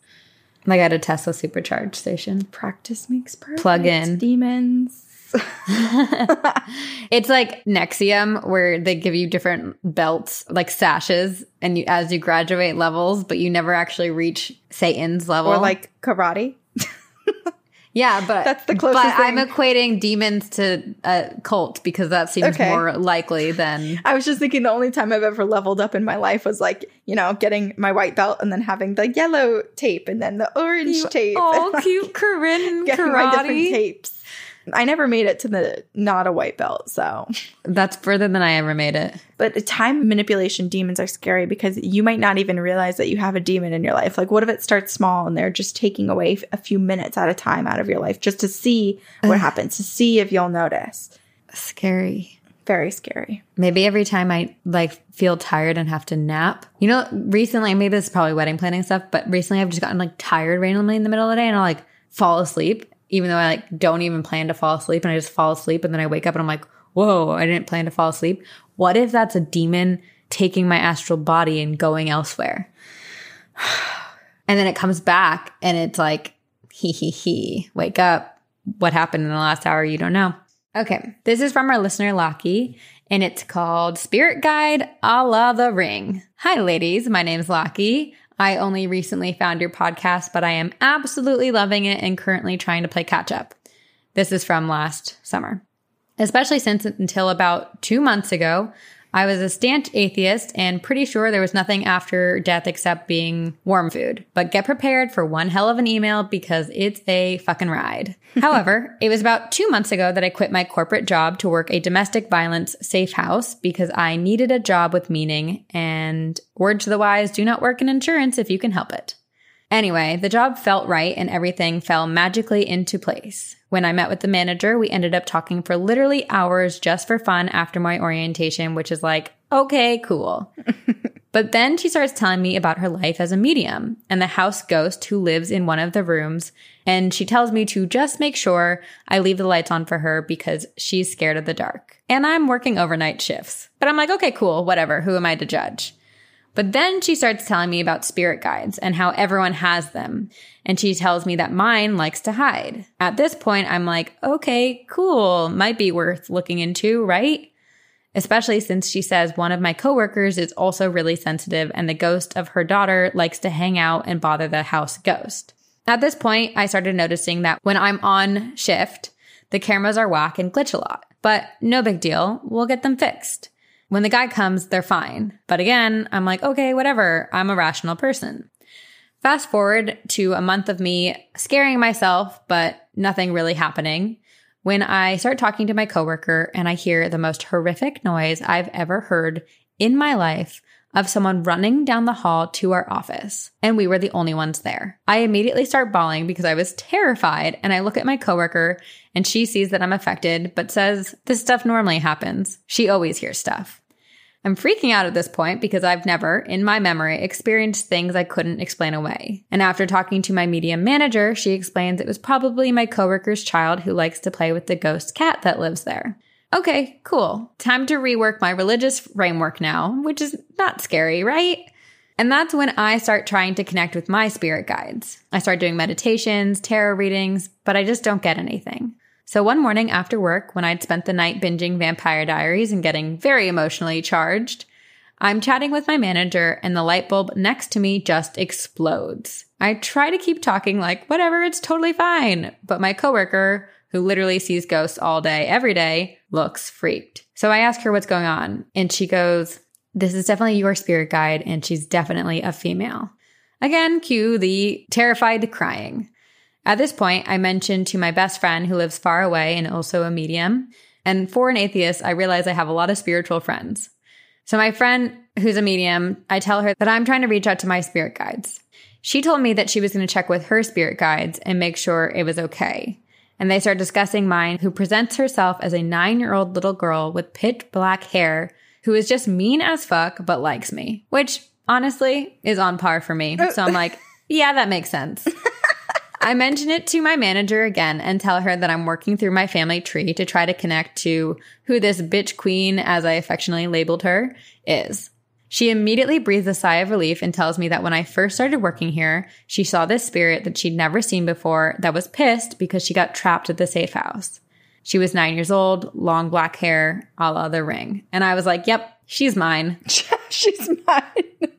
like at a Tesla supercharge station. Practice makes perfect. Plug in. Demons. It's like NXIVM where they give you different belts, like sashes, and you as you graduate levels, but you never actually reach Satan's level. Or like karate. Yeah, but That's the closest But I'm equating demons to a cult because that seems Okay. more likely than I was just thinking the only time I've ever leveled up in my life was like, you know, getting my white belt and then having the yellow tape and then the orange tape. oh like, cute Corinne getting my different karate. tapes. I never made it to the not a white belt, so. That's further than I ever made it. But time manipulation demons are scary because you might not even realize that you have a demon in your life. Like, what if it starts small and they're just taking away a few minutes at a time out of your life just to see what happens, to see if you'll notice? Scary. Very scary. Maybe every time I like feel tired and have to nap. You know, recently, maybe this is probably wedding planning stuff, but recently I've just gotten like tired randomly in the middle of the day and I'll like fall asleep, even though I like don't even plan to fall asleep and I just fall asleep and then I wake up and I'm like, whoa, I didn't plan to fall asleep. What if that's a demon taking my astral body and going elsewhere? And then it comes back and it's like, hee hee hee, wake up. What happened in the last hour? You don't know. Okay. This is from our listener, Lockie, and it's called Spirit Guide a la the Ring. Hi, ladies. My name's Lockie. I only recently found your podcast, but I am absolutely loving it and currently trying to play catch up. This is from last summer. Especially since until about two months ago, I was a stanch atheist and pretty sure there was nothing after death except being warm food. But get prepared for one hell of an email because it's a fucking ride. However, it was about two months ago that I quit my corporate job to work a domestic violence safe house because I needed a job with meaning and word to the wise, do not work in insurance if you can help it. Anyway, the job felt right and everything fell magically into place. When I met with the manager, we ended up talking for literally hours just for fun after my orientation, which is like, okay, cool. but then she starts telling me about her life as a medium and the house ghost who lives in one of the rooms. And she tells me to just make sure I leave the lights on for her because she's scared of the dark. And I'm working overnight shifts. But I'm like, okay, cool, whatever. Who am I to judge? But then she starts telling me about spirit guides and how everyone has them. And she tells me that mine likes to hide. At this point, I'm like, okay, cool. Might be worth looking into, right? Especially since she says one of my coworkers is also really sensitive and the ghost of her daughter likes to hang out and bother the house ghost. At this point, I started noticing that when I'm on shift, the cameras are whack and glitch a lot. But no big deal. We'll get them fixed. When the guy comes, they're fine. But again, I'm like, okay, whatever. I'm a rational person. Fast forward to a month of me scaring myself, but nothing really happening. When I start talking to my coworker and I hear the most horrific noise I've ever heard in my life of someone running down the hall to our office, and we were the only ones there. I immediately start bawling because I was terrified, and I look at my coworker and she sees that I'm affected, but says, This stuff normally happens. She always hears stuff. I'm freaking out at this point because I've never, in my memory, experienced things I couldn't explain away. And after talking to my medium manager, she explains it was probably my coworker's child who likes to play with the ghost cat that lives there. Okay, cool. Time to rework my religious framework now, which is not scary, right? And that's when I start trying to connect with my spirit guides. I start doing meditations, tarot readings, but I just don't get anything. So one morning after work, when I'd spent the night binging Vampire Diaries and getting very emotionally charged, I'm chatting with my manager and the light bulb next to me just explodes. I try to keep talking like, whatever, it's totally fine. But my coworker, who literally sees ghosts all day, every day, looks freaked. So I ask her what's going on and she goes, this is definitely your spirit guide and she's definitely a female. Again, cue the terrified crying. At this point, I mentioned to my best friend who lives far away and also a medium. And for an atheist, I realize I have a lot of spiritual friends. So my friend who's a medium, I tell her that I'm trying to reach out to my spirit guides. She told me that she was going to check with her spirit guides and make sure it was okay. And they start discussing mine, who presents herself as a nine year old little girl with pitch black hair who is just mean as fuck, but likes me, which honestly is on par for me. Uh, so I'm like, yeah, that makes sense. I mention it to my manager again and tell her that I'm working through my family tree to try to connect to who this bitch queen, as I affectionately labeled her, is. She immediately breathes a sigh of relief and tells me that when I first started working here, she saw this spirit that she'd never seen before that was pissed because she got trapped at the safe house. She was nine years old, long black hair, a la the ring. And I was like, yep, she's mine. She's mine.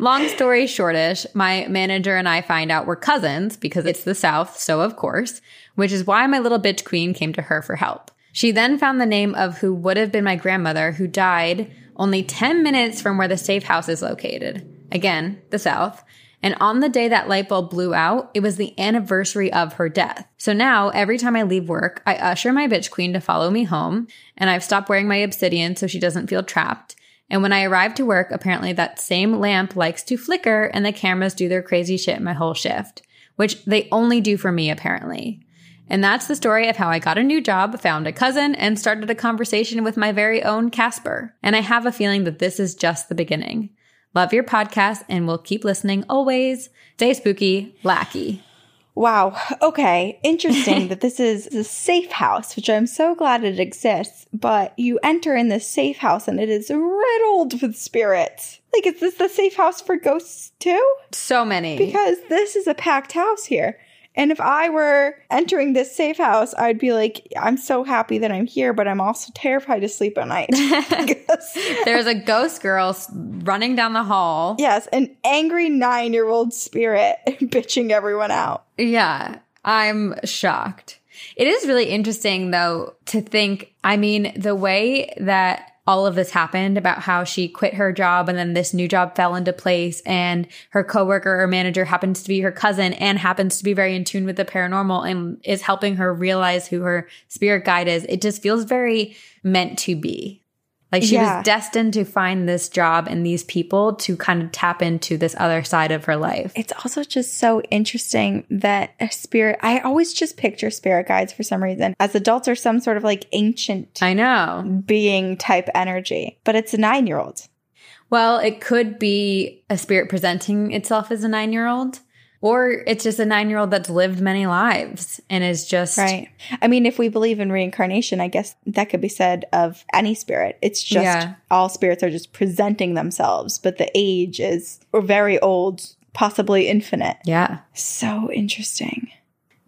Long story shortish, my manager and I find out we're cousins because it's the South, so of course, which is why my little bitch queen came to her for help. She then found the name of who would have been my grandmother who died only 10 minutes from where the safe house is located. Again, the South. And on the day that light bulb blew out, it was the anniversary of her death. So now every time I leave work, I usher my bitch queen to follow me home, and I've stopped wearing my obsidian so she doesn't feel trapped. And when I arrive to work, apparently that same lamp likes to flicker and the cameras do their crazy shit my whole shift, which they only do for me apparently. And that's the story of how I got a new job, found a cousin, and started a conversation with my very own Casper. And I have a feeling that this is just the beginning. Love your podcast and we'll keep listening always. Stay spooky, Lackey. Wow. Okay. Interesting that this is a safe house, which I'm so glad it exists. But you enter in this safe house and it is riddled with spirits. Like, is this the safe house for ghosts too? So many. Because this is a packed house here. And if I were entering this safe house, I'd be like, I'm so happy that I'm here, but I'm also terrified to sleep at night. There's a ghost girl running down the hall. yes, an angry nine year old spirit bitching everyone out. Yeah, I'm shocked. It is really interesting though to think, I mean, the way that all of this happened about how she quit her job and then this new job fell into place and her coworker or manager happens to be her cousin and happens to be very in tune with the paranormal and is helping her realize who her spirit guide is. It just feels very meant to be. Like she Yeah. was destined to find this job and these people to kind of tap into this other side of her life. It's also just so interesting that a spirit, I always just picture spirit guides for some reason as adults are some sort of like ancient I know. being type energy, but it's a nine year old. Well, it could be a spirit presenting itself as a nine year old, or it's just a nine year old that's lived many lives and is just. Right. I mean, if we believe in reincarnation, I guess that could be said of any spirit. It's just Yeah. all spirits are just presenting themselves, but the age is very old, possibly infinite. Yeah. So interesting.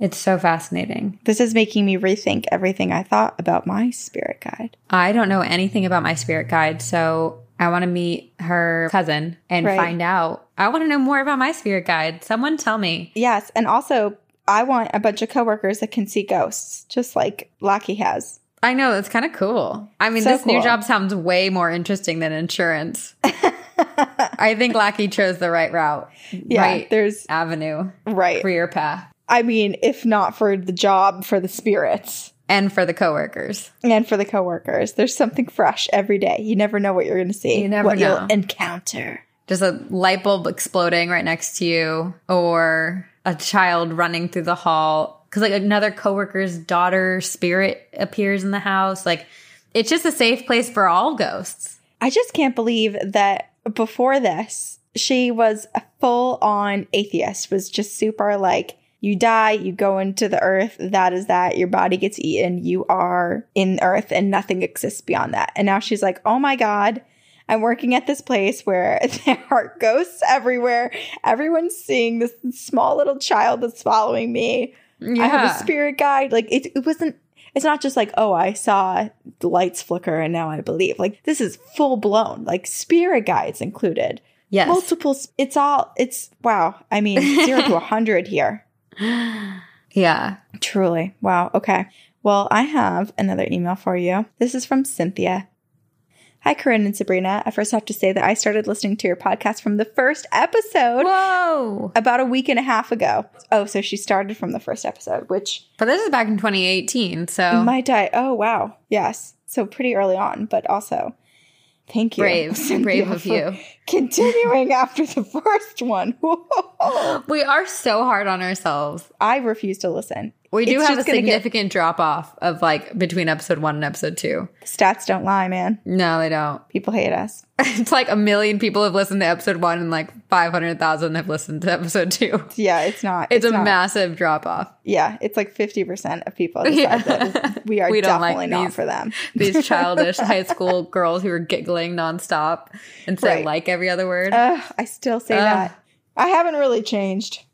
It's so fascinating. This is making me rethink everything I thought about my spirit guide. I don't know anything about my spirit guide, so I want to meet her cousin and Right. find out. I want to know more about my spirit guide. Someone tell me. Yes. And also, I want a bunch of coworkers that can see ghosts, just like Lucky has. I know, that's kind of cool. I mean, So this new job sounds way more interesting than insurance. I think Lackey chose the right route, Yeah. right There's, avenue, right. career path, I mean, if not for the job, for the spirits. And for the coworkers. and for the coworkers. There's something fresh every day. You never know what you're going to see. You never what know. you'll encounter. just a light bulb exploding right next to you or a child running through the hall because like another coworker's daughter spirit appears in the house like it's just a safe place for all ghosts I just can't believe that before this, she was a full on atheist, was just super like, you die, you go into the earth, that is that, your body gets eaten, you are in earth, and nothing exists beyond that. And now she's like, oh my God, I'm working at this place where there are ghosts everywhere. Everyone's seeing this small little child that's following me. I have a spirit guide. Like it, it wasn't. It's not just like oh, I saw the lights flicker and now I believe. Like this is full blown. Like spirit guides included. yes Multiple. It's all. It's wow. I mean, zero to a hundred here. yeah Truly. Wow. Okay. Well, I have another email for you. This is from Cynthia. Hi, Corinne and Sabrina. I first have to say that I started listening to your podcast from the first episode whoa about a week and a half ago. Oh, so she started from the first episode, which but this is back in 2018 so Might die. Oh wow. Yes. So pretty early on, but also thank you. brave Cynthia, brave of you Continuing after the first one. we are so hard on ourselves I refuse to listen. We do It's have a gonna get- significant drop off of like between episode one and episode two Stats don't lie, man. no they don't People hate us. it's like a million people have listened to episode one and like 500,000 have listened to episode two. Yeah, it's not. It's, a not. massive drop off. Yeah, it's like 50% of people decide Yeah. that we are We don't like definitely not these- for them. These childish high school girls who are giggling nonstop and say Right. like every other word. Ugh, I still say Ugh. that. I haven't really changed.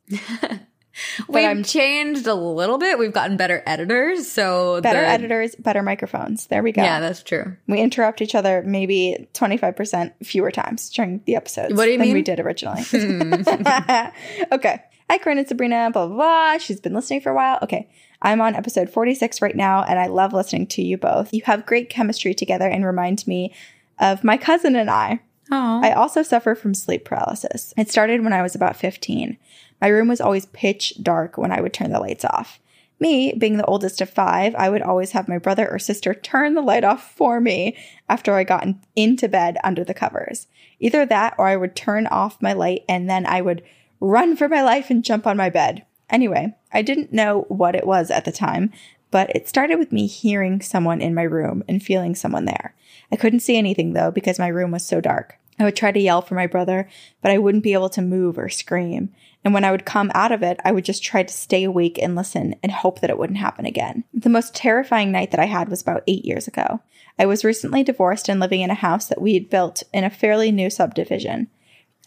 We've I'm- changed a little bit. We've gotten better editors. So Better the- editors, better microphones. There we go. Yeah, that's true. We interrupt each other maybe 25% fewer times during the episodes What do you than we did originally. Hmm. okay. Hi, Corinne and Sabrina, blah, blah, blah. She's been listening for a while. Okay. I'm on episode 46 right now, and I love listening to you both. You have great chemistry together and remind me of my cousin and I. Oh. I also suffer from sleep paralysis. It started when I was about 15. My room was always pitch dark when I would turn the lights off. Me, being the oldest of five, I would always have my brother or sister turn the light off for me after I got in- into bed under the covers. Either that or I would turn off my light and then I would run for my life and jump on my bed. Anyway, I didn't know what it was at the time, but it started with me hearing someone in my room and feeling someone there. I couldn't see anything though because my room was so dark. I would try to yell for my brother, but I wouldn't be able to move or scream. And when I would come out of it, I would just try to stay awake and listen and hope that it wouldn't happen again. The most terrifying night that I had was about eight years ago. I was recently divorced and living in a house that we had built in a fairly new subdivision.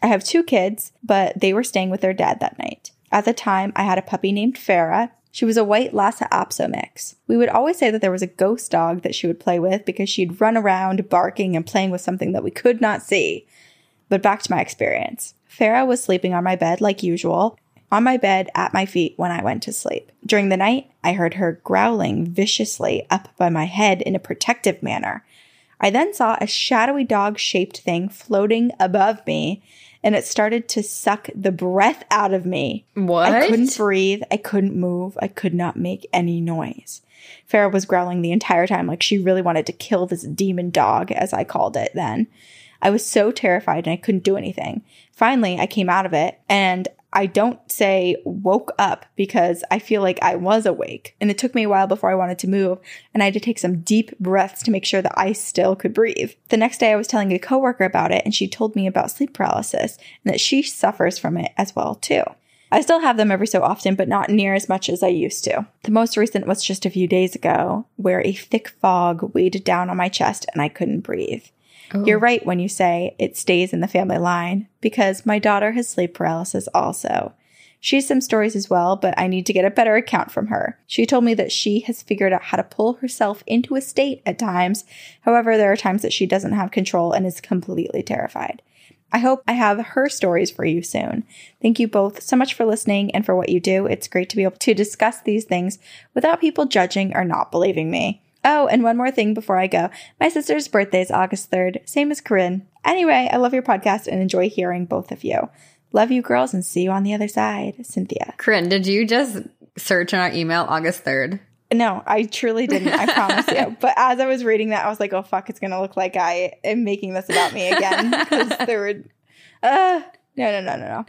I have two kids, but they were staying with their dad that night. At the time, I had a puppy named Farah. She was a white Lhasa Apso mix. We would always say that there was a ghost dog that she would play with because she'd run around barking and playing with something that we could not see. But back to my experience. Farah was sleeping on my bed like usual, on my bed at my feet when I went to sleep. During the night, I heard her growling viciously up by my head in a protective manner. I then saw a shadowy dog shaped thing floating above me, and it started to suck the breath out of me. what? I couldn't breathe. I couldn't move. I could not make any noise. Farah was growling the entire time, like she really wanted to kill this demon dog, as I called it then. I was so terrified and I couldn't do anything. Finally, I came out of it and I don't say woke up because I feel like I was awake. And it took me a while before I wanted to move and I had to take some deep breaths to make sure that I still could breathe. The next day I was telling a coworker about it and she told me about sleep paralysis and that she suffers from it as well too. I still have them every so often, but not near as much as I used to. The most recent was just a few days ago, where a thick fog weighed down on my chest and I couldn't breathe. You're oh. right when you say it stays in the family line, because my daughter has sleep paralysis also. She has some stories as well, but I need to get a better account from her. She told me that she has figured out how to pull herself into a state at times. However, there are times that she doesn't have control and is completely terrified. I hope I have her stories for you soon. Thank you both so much for listening and for what you do. It's great to be able to discuss these things without people judging or not believing me. Oh, and one more thing before I go. My sister's birthday is August 3rd, same as Corinne. Anyway, I love your podcast and enjoy hearing both of you. Love you girls and see you on the other side. Cynthia. Corinne, did you just search in our email August 3rd? No, I truly didn't. I promise you. But as I was reading that, I was like, oh, fuck, it's going to look like I am making this about me again. Because there were, uh, no, no, no, no, no.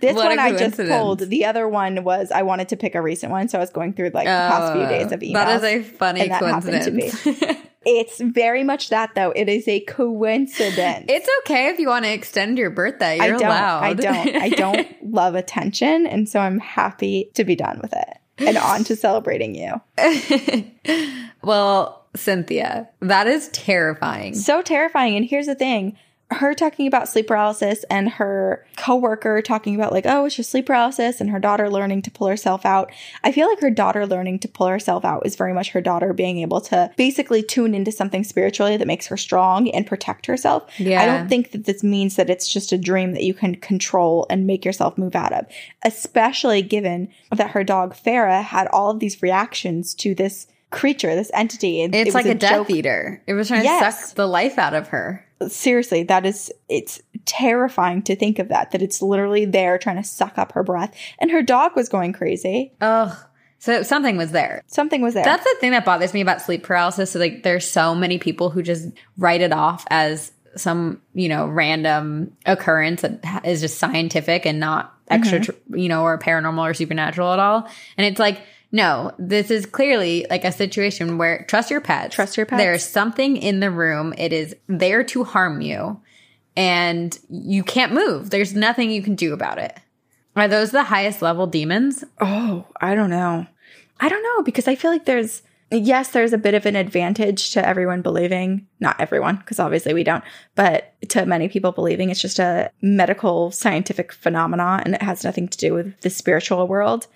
This What one I just pulled. The other one was I wanted to pick a recent one. So I was going through like the past few oh, days of emails. Oh, That is a funny and that happened to coincidence. It's very much that though. It is a coincidence. it's okay if you want to extend your birthday. You're I don't. allowed. I don't. I don't love attention, and so I'm happy to be done with it and on to celebrating you. well, Cynthia, that is terrifying. So terrifying. And here's the thing. Her talking about sleep paralysis and her coworker talking about like, oh, it's just sleep paralysis and her daughter learning to pull herself out. I feel like her daughter learning to pull herself out is very much her daughter being able to basically tune into something spiritually that makes her strong and protect herself. Yeah. I don't think that this means that it's just a dream that you can control and make yourself move out of, especially given that her dog Farah had all of these reactions to this creature, this entity. It's it was like a, death joke eater. It was trying to suck the life out of her. Seriously that is it's terrifying to think of that that it's literally there trying to suck up her breath and her dog was going crazy Ugh. So something was there. something was there That's the thing that bothers me about sleep paralysis. So like there's so many people who just write it off as some, you know, random occurrence that is just scientific and not mm-hmm. extra, tr you know, or paranormal or supernatural at all. And it's like, no, this is clearly like a situation where trust your pets. Trust your pets. There's something in the room. It is there to harm you and you can't move. There's nothing you can do about it. Are those the highest level demons? oh i don't know i don't know because i feel like there's yes there's a bit of an advantage to everyone believing not everyone because obviously we don't but to many people believing it's just a medical scientific phenomena and it has nothing to do with the spiritual world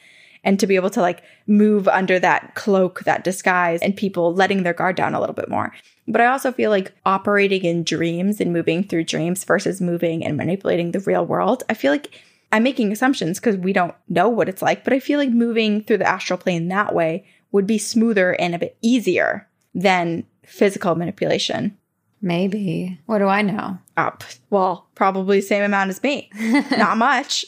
and to be able to like move under that cloak, that disguise, and people letting their guard down a little bit more. But I also feel like operating in dreams and moving through dreams versus moving and manipulating the real world, I feel like I'm making assumptions because we don't know what it's like, but I feel like moving through the astral plane that way would be smoother and a bit easier than physical manipulation. Maybe. What do I know? Up. Well, probably same amount as me. Not much.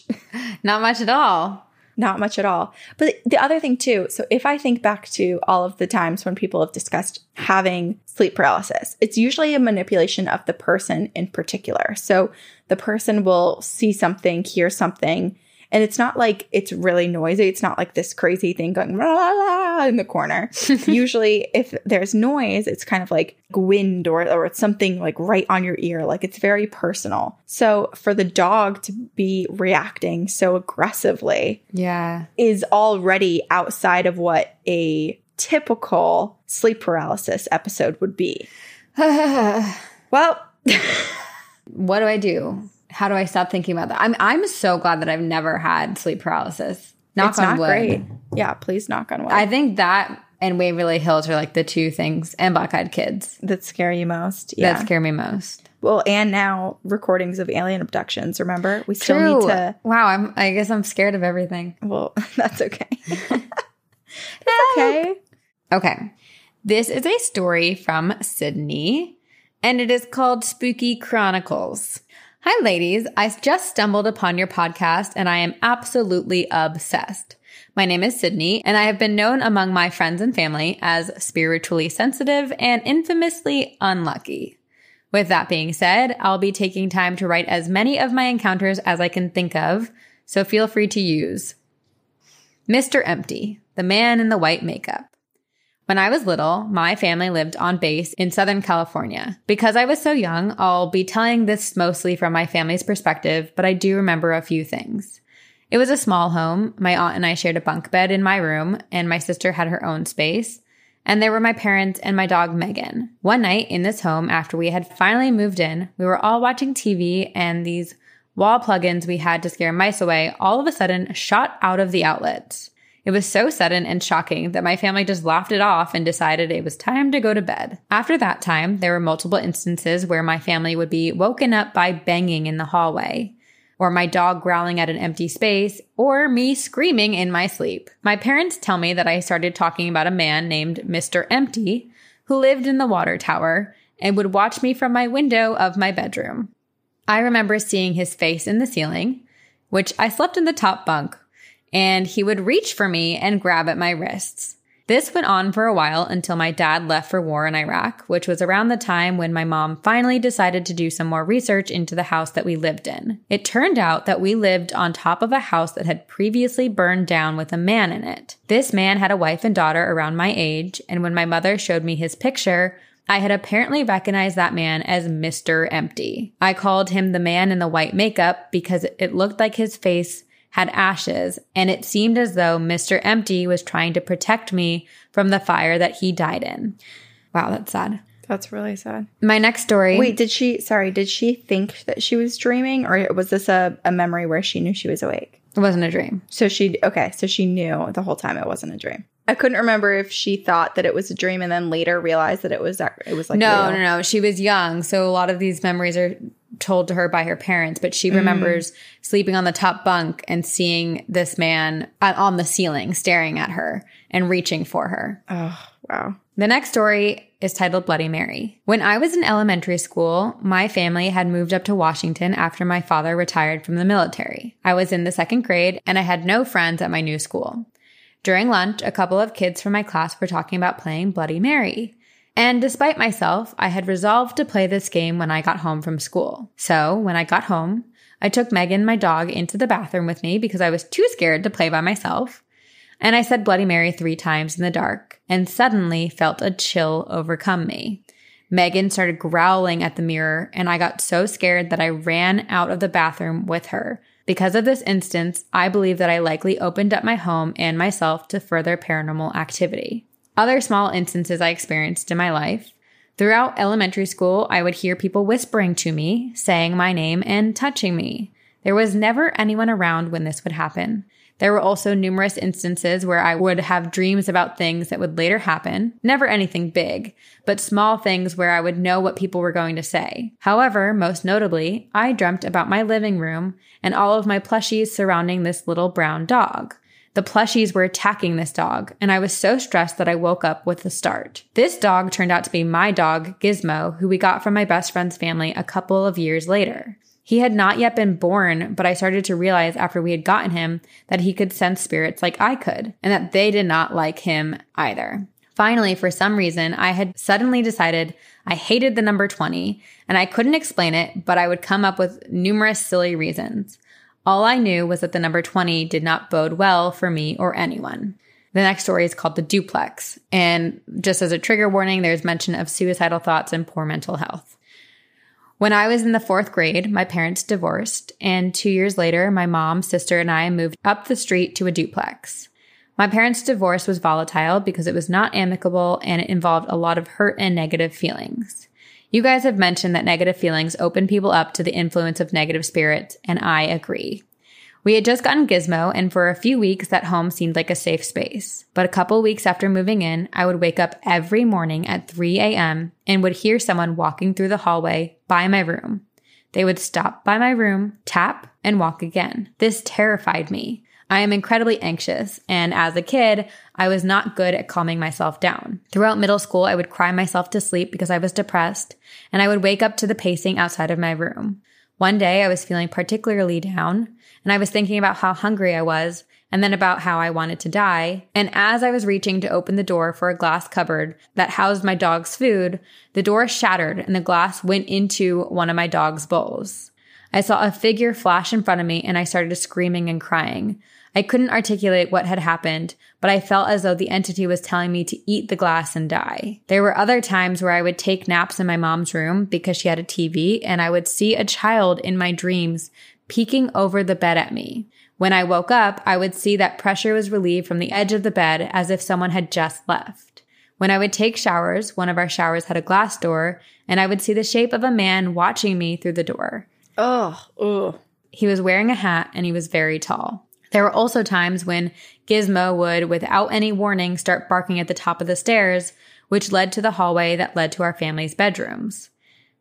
Not much at all. Not much at all. But the other thing, too, so if I think back to all of the times when people have discussed having sleep paralysis, it's usually a manipulation of the person in particular. So the person will see something, hear something, and it's not like it's really noisy. It's not like this crazy thing going la, la, la, in the corner. Usually, if there's noise, it's kind of like wind or, or it's something like right on your ear. Like it's very personal. So for the dog to be reacting so aggressively Yeah. is already outside of what a typical sleep paralysis episode would be. Well, what do I do? How do I stop thinking about that? I'm I'm so glad that I've never had sleep paralysis. Knock it's on not wood. great. Yeah, please knock on wood. I think that and Waverly Hills are like the two things, and Black Eyed Kids that scare you most. Yeah. that scare me most. Well, and now recordings of alien abductions. Remember, we still need to. Wow, I'm. I guess I'm scared of everything. Well, that's okay. that's okay. Okay, this is a story from Sydney, and it is called Spooky Chronicles. Hi, ladies. I just stumbled upon your podcast, and I am absolutely obsessed. My name is Sydney, and I have been known among my friends and family as spiritually sensitive and infamously unlucky. With that being said, I'll be taking time to write as many of my encounters as I can think of, so feel free to use. Mr. Empty, the man in the white makeup. When I was little, my family lived on base in Southern California. Because I was so young, I'll be telling this mostly from my family's perspective, but I do remember a few things. It was a small home. My aunt and I shared a bunk bed in my room, and my sister had her own space. And there were my parents and my dog Megan. One night in this home, after we had finally moved in, we were all watching TV, and these wall plugins we had to scare mice away all of a sudden shot out of the outlets. It was so sudden and shocking that my family just laughed it off and decided it was time to go to bed. After that time, there were multiple instances where my family would be woken up by banging in the hallway, or my dog growling at an empty space, or me screaming in my sleep. My parents tell me that I started talking about a man named Mr. Empty who lived in the water tower and would watch me from my window of my bedroom. I remember seeing his face in the ceiling, which I slept in the top bunk, and he would reach for me and grab at my wrists. This went on for a while until my dad left for war in Iraq, which was around the time when my mom finally decided to do some more research into the house that we lived in. It turned out that we lived on top of a house that had previously burned down with a man in it. This man had a wife and daughter around my age, and when my mother showed me his picture, I had apparently recognized that man as Mr. Empty. I called him the man in the white makeup because it looked like his face had ashes, and it seemed as though Mr. Empty was trying to protect me from the fire that he died in. Wow, that's sad. That's really sad. My next story. Wait, did she? Sorry, did she think that she was dreaming, or was this a, a memory where she knew she was awake? it wasn't a dream. So she okay, so she knew the whole time it wasn't a dream. I couldn't remember if she thought that it was a dream and then later realized that it was it was like No, real. no, no. She was young, so a lot of these memories are told to her by her parents. But she remembers sleeping on the top bunk and seeing this man uh, on the ceiling staring at her and reaching for her. Oh wow. The next story is titled Bloody Mary. When I was in elementary school, my family had moved up to Washington after my father retired from the military. I was in the second grade and I had no friends at my new school. During lunch, a couple of kids from my class were talking about playing Bloody Mary. And despite myself, I had resolved to play this game when I got home from school. So when I got home, I took Megan, my dog, into the bathroom with me because I was too scared to play by myself. And I said Bloody Mary three times in the dark and suddenly felt a chill overcome me. Megan started growling at the mirror, and I got so scared that I ran out of the bathroom with her. Because of this instance, I believe that I likely opened up my home and myself to further paranormal activity. Other small instances I experienced in my life. Throughout elementary school, I would hear people whispering to me, saying my name, and touching me. There was never anyone around when this would happen. There were also numerous instances where I would have dreams about things that would later happen, never anything big, but small things where I would know what people were going to say. However, most notably, I dreamt about my living room and all of my plushies surrounding this little brown dog. The plushies were attacking this dog, and I was so stressed that I woke up with a start. This dog turned out to be my dog, Gizmo, who we got from my best friend's family a couple of years later. He had not yet been born, but I started to realize after we had gotten him that he could sense spirits like I could, and that they did not like him either. Finally, for some reason, I had suddenly decided I hated the number 20, and I couldn't explain it, but I would come up with numerous silly reasons. All I knew was that the number 20 did not bode well for me or anyone. The next story is called The Duplex. And just as a trigger warning, there's mention of suicidal thoughts and poor mental health. When I was in the fourth grade, my parents divorced, and two years later, my mom, sister, and I moved up the street to a duplex. My parents' divorce was volatile because it was not amicable and it involved a lot of hurt and negative feelings. You guys have mentioned that negative feelings open people up to the influence of negative spirits, and I agree. We had just gotten Gizmo, and for a few weeks, that home seemed like a safe space. But a couple weeks after moving in, I would wake up every morning at 3 a.m. and would hear someone walking through the hallway by my room. They would stop by my room, tap, and walk again. This terrified me. I am incredibly anxious, and as a kid, I was not good at calming myself down. Throughout middle school, I would cry myself to sleep because I was depressed, and I would wake up to the pacing outside of my room. One day, I was feeling particularly down, and I was thinking about how hungry I was, and then about how I wanted to die. And as I was reaching to open the door for a glass cupboard that housed my dog's food, the door shattered and the glass went into one of my dog's bowls. I saw a figure flash in front of me and I started screaming and crying. I couldn't articulate what had happened, but I felt as though the entity was telling me to eat the glass and die. There were other times where I would take naps in my mom's room because she had a TV and I would see a child in my dreams peeking over the bed at me. When I woke up, I would see that pressure was relieved from the edge of the bed as if someone had just left. When I would take showers, one of our showers had a glass door, and I would see the shape of a man watching me through the door. Oh, ugh. He was wearing a hat and he was very tall. There were also times when Gizmo would, without any warning, start barking at the top of the stairs, which led to the hallway that led to our family's bedrooms.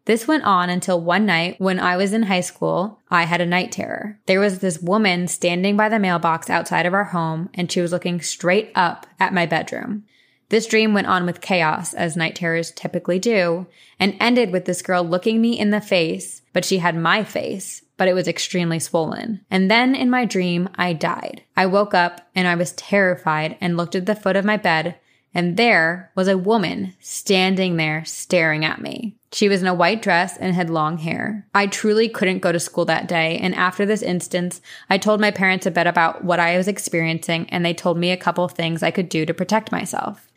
This went on until one night when I was in high school, I had a night terror. There was this woman standing by the mailbox outside of our home, and she was looking straight up at my bedroom. This dream went on with chaos, as night terrors typically do, and ended with this girl looking me in the face, but she had my face, but it was extremely swollen. And then in my dream, I died. I woke up and I was terrified and looked at the foot of my bed, and there was a woman standing there staring at me. She was in a white dress and had long hair. I truly couldn't go to school that day, and after this instance, I told my parents a bit about what I was experiencing, and they told me a couple things I could do to protect myself.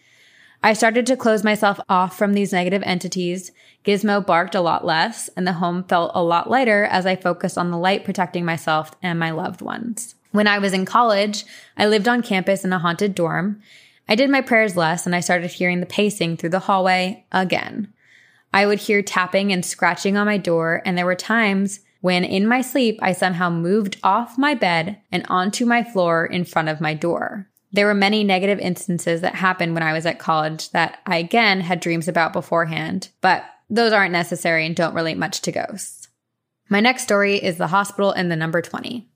I started to close myself off from these negative entities. Gizmo barked a lot less, and the home felt a lot lighter as I focused on the light protecting myself and my loved ones. When I was in college, I lived on campus in a haunted dorm. I did my prayers less, and I started hearing the pacing through the hallway again. I would hear tapping and scratching on my door, and there were times when in my sleep I somehow moved off my bed and onto my floor in front of my door. There were many negative instances that happened when I was at college that I again had dreams about beforehand, but those aren't necessary and don't relate much to ghosts. My next story is the hospital and the number 20.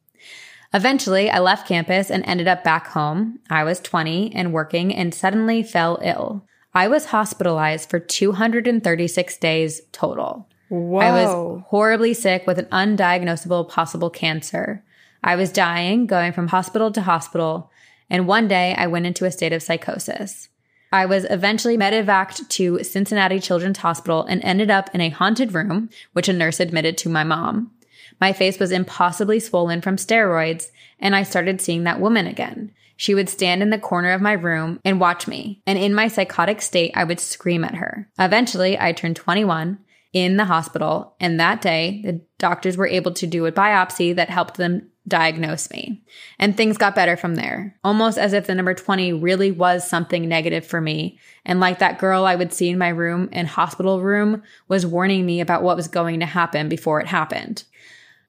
Eventually, I left campus and ended up back home. I was 20 and working and suddenly fell ill. I was hospitalized for 236 days total. Whoa. I was horribly sick with an undiagnosable possible cancer. I was dying, going from hospital to hospital, and one day I went into a state of psychosis. I was eventually medevaced to Cincinnati Children's Hospital and ended up in a haunted room, which a nurse admitted to my mom. My face was impossibly swollen from steroids, and I started seeing that woman again. She would stand in the corner of my room and watch me, and in my psychotic state, I would scream at her. Eventually, I turned 21 in the hospital, and that day, the doctors were able to do a biopsy that helped them diagnose me. And things got better from there, almost as if the number 20 really was something negative for me. And like that girl I would see in my room and hospital room was warning me about what was going to happen before it happened.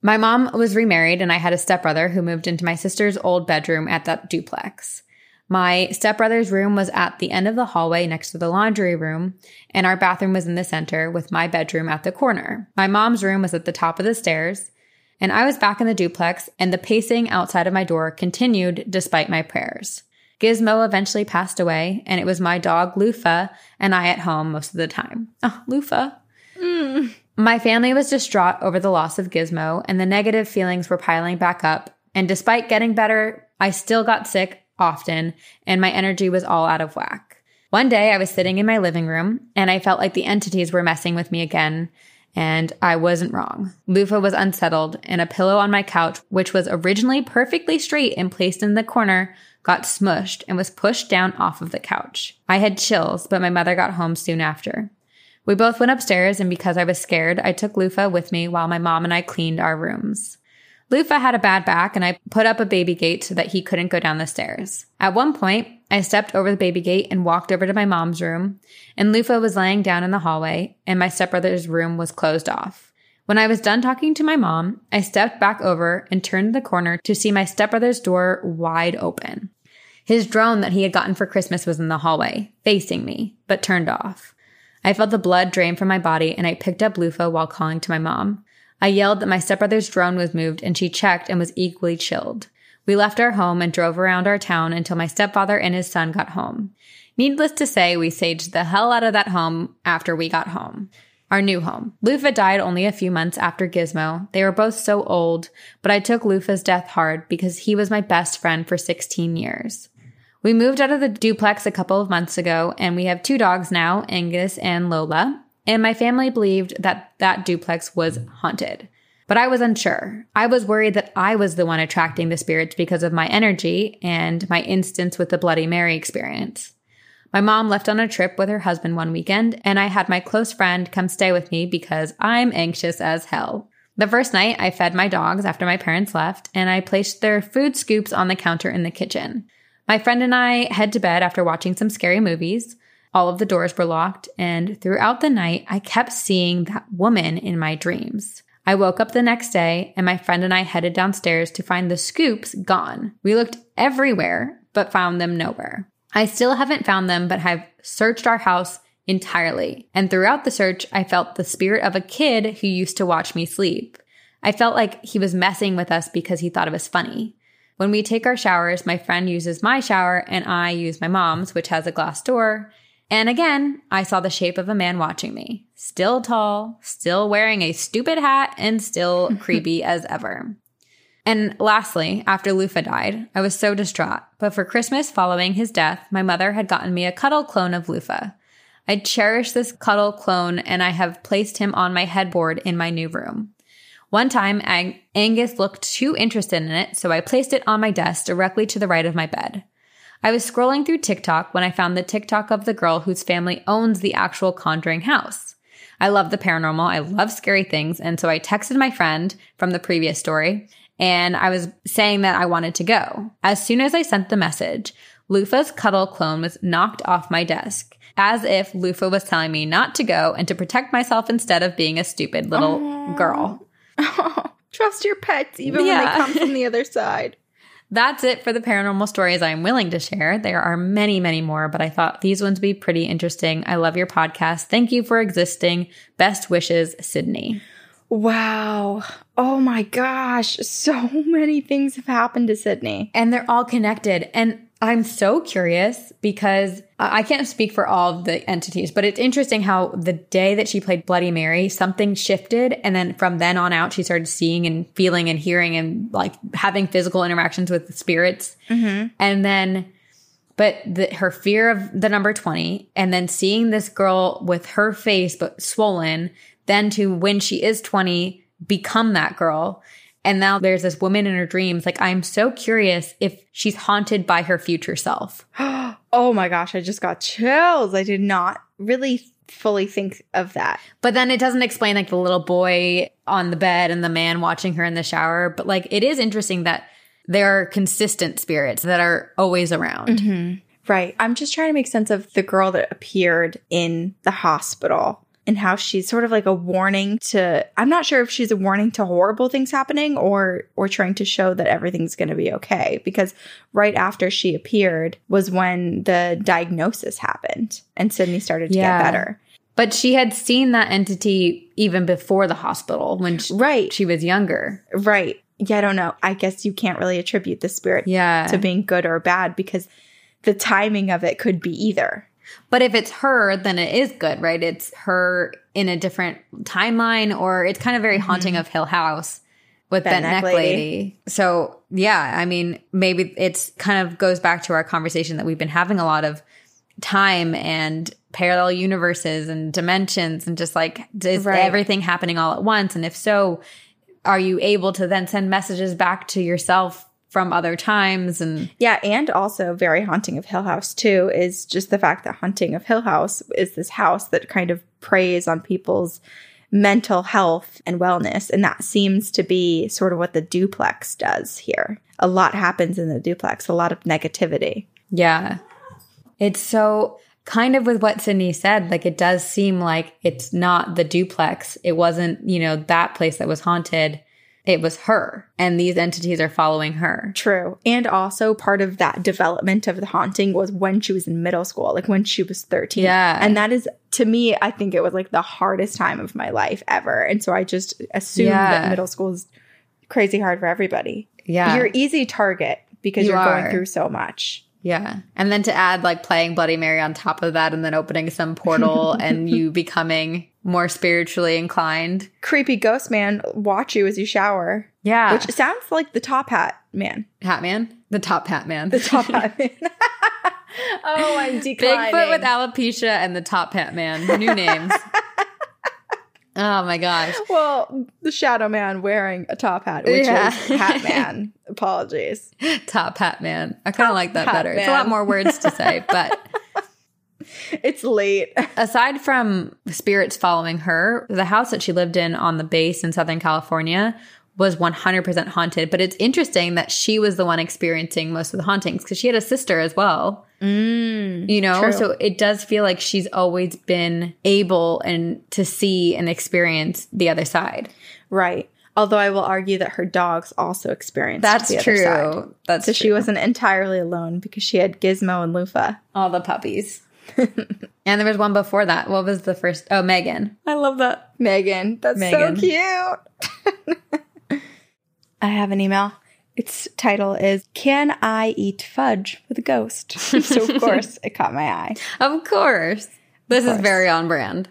My mom was remarried and I had a stepbrother who moved into my sister's old bedroom at that duplex. My stepbrother's room was at the end of the hallway next to the laundry room, and our bathroom was in the center with my bedroom at the corner. My mom's room was at the top of the stairs, And I was back in the duplex, and the pacing outside of my door continued despite my prayers. Gizmo eventually passed away, and it was my dog, Lufa, and I at home most of the time. Oh, Lufa. Mm. My family was distraught over the loss of Gizmo, and the negative feelings were piling back up. And despite getting better, I still got sick often, and my energy was all out of whack. One day I was sitting in my living room, and I felt like the entities were messing with me again. And I wasn't wrong. Lufa was unsettled, and a pillow on my couch, which was originally perfectly straight and placed in the corner, got smushed and was pushed down off of the couch. I had chills, but my mother got home soon after. We both went upstairs, and because I was scared, I took Lufa with me while my mom and I cleaned our rooms. Lufa had a bad back, and I put up a baby gate so that he couldn't go down the stairs. At one point, I stepped over the baby gate and walked over to my mom's room, and Lufa was laying down in the hallway, and my stepbrother's room was closed off. When I was done talking to my mom, I stepped back over and turned the corner to see my stepbrother's door wide open. His drone that he had gotten for Christmas was in the hallway, facing me, but turned off. I felt the blood drain from my body and I picked up Lufa while calling to my mom. I yelled that my stepbrother's drone was moved and she checked and was equally chilled. We left our home and drove around our town until my stepfather and his son got home. Needless to say, we saged the hell out of that home after we got home. Our new home. Lufa died only a few months after Gizmo. They were both so old, but I took Lufa's death hard because he was my best friend for 16 years. We moved out of the duplex a couple of months ago and we have two dogs now, Angus and Lola. And my family believed that that duplex was haunted. But I was unsure. I was worried that I was the one attracting the spirits because of my energy and my instance with the Bloody Mary experience. My mom left on a trip with her husband one weekend, and I had my close friend come stay with me because I'm anxious as hell. The first night, I fed my dogs after my parents left, and I placed their food scoops on the counter in the kitchen. My friend and I head to bed after watching some scary movies. All of the doors were locked, and throughout the night, I kept seeing that woman in my dreams. I woke up the next day, and my friend and I headed downstairs to find the scoops gone. We looked everywhere, but found them nowhere. I still haven't found them, but have searched our house entirely. And throughout the search, I felt the spirit of a kid who used to watch me sleep. I felt like he was messing with us because he thought it was funny. When we take our showers, my friend uses my shower and I use my mom's, which has a glass door. And again, I saw the shape of a man watching me. Still tall, still wearing a stupid hat, and still creepy as ever. And lastly, after Lufa died, I was so distraught. But for Christmas following his death, my mother had gotten me a cuddle clone of Lufa. I cherish this cuddle clone and I have placed him on my headboard in my new room. One time, Ang- Angus looked too interested in it, so I placed it on my desk directly to the right of my bed. I was scrolling through TikTok when I found the TikTok of the girl whose family owns the actual Conjuring house. I love the paranormal. I love scary things. And so I texted my friend from the previous story and I was saying that I wanted to go. As soon as I sent the message, Lufa's cuddle clone was knocked off my desk as if Lufa was telling me not to go and to protect myself instead of being a stupid little girl. Trust your pets even Yeah. when they come from the other side. That's it for the paranormal stories I'm willing to share. There are many, many more, but I thought these ones would be pretty interesting. I love your podcast. Thank you for existing. Best wishes, Sydney. Wow. Oh my gosh. So many things have happened to Sydney. And they're all connected. And I'm so curious because I can't speak for all of the entities, but it's interesting how the day that she played Bloody Mary, something shifted. And then from then on out, she started seeing and feeling and hearing and like having physical interactions with the spirits. Mm-hmm. And then, but the, her fear of the number 20 and then seeing this girl with her face, but swollen, then to when she is 20, become that girl. And now there's this woman in her dreams. Like, I'm so curious if she's haunted by her future self. Oh my gosh. I just got chills. I did not really fully think of that. But then it doesn't explain like the little boy on the bed and the man watching her in the shower. But like, it is interesting that there are consistent spirits that are always around. Mm-hmm. Right. I'm just trying to make sense of the girl that appeared in the hospital and how she's sort of like a warning to I'm not sure if she's a warning to horrible things happening or or trying to show that everything's going to be okay because right after she appeared was when the diagnosis happened and Sydney started to Yeah. get better. But she had seen that entity even before the hospital when she, Right. she was younger. Right. Yeah, I don't know. I guess you can't really attribute the spirit Yeah. to being good or bad because the timing of it could be either. But if it's her, then it is good, right? It's her in a different timeline, or it's kind of very mm-hmm. haunting of Hill House with that, Bent Neck Neck Lady. Lady. So yeah, I mean, maybe it's kind of goes back to our conversation that we've been having a lot of time and parallel universes and dimensions and just like is Right. everything happening all at once? And if so, are you able to then send messages back to yourself from other times? And Yeah, and also very haunting of Hill House too is just the fact that haunting of Hill House is this house that kind of preys on people's mental health and wellness, and that seems to be sort of what the duplex does here. A lot happens in the duplex, a lot of negativity. Yeah. It's so kind of with what Sydney said, like it does seem like it's not the duplex. It wasn't, you know, that place that was haunted. It was her. And these entities are following her. True. And also part of that development of the haunting was when she was in middle school, like when she was 13. Yeah. And that is to me, I think it was like the hardest time of my life ever. And so I just assume Yeah. that middle school is crazy hard for everybody. Yeah. You're easy target because you are going through so much. yeah. And then to add like playing Bloody Mary on top of that and then opening some portal and you becoming more spiritually inclined. Creepy ghost man watch you as you shower, Yeah. which sounds like the top hat man. Hat Man? The top hat man. The top hat man. oh, I'm declining. Bigfoot with alopecia and the top hat man. New names. oh my gosh. well, the shadow man wearing a top hat, which Yeah. is hat man. Apologies. Top hat man. I kind of like that Hat better. It's a lot more words to say, but It's late. aside from spirits following her, the house that she lived in on the base in Southern California was 100% haunted. But it's interesting that she was the one experiencing most of the hauntings because she had a sister as well. Mm. You know, True. so it does feel like she's always been able and to see and experience the other side. Right. Although I will argue that her dogs also experienced That's the other true. That's So true. she wasn't entirely alone because she had Gizmo and Lufa. all the puppies. and there was one before that. What was the first? Oh, Megan. I love that. Megan, that's Megan. so cute. I have an email. Its title is Can I Eat Fudge with a Ghost? so, of course, it caught my eye. Of course. This is course. very on brand.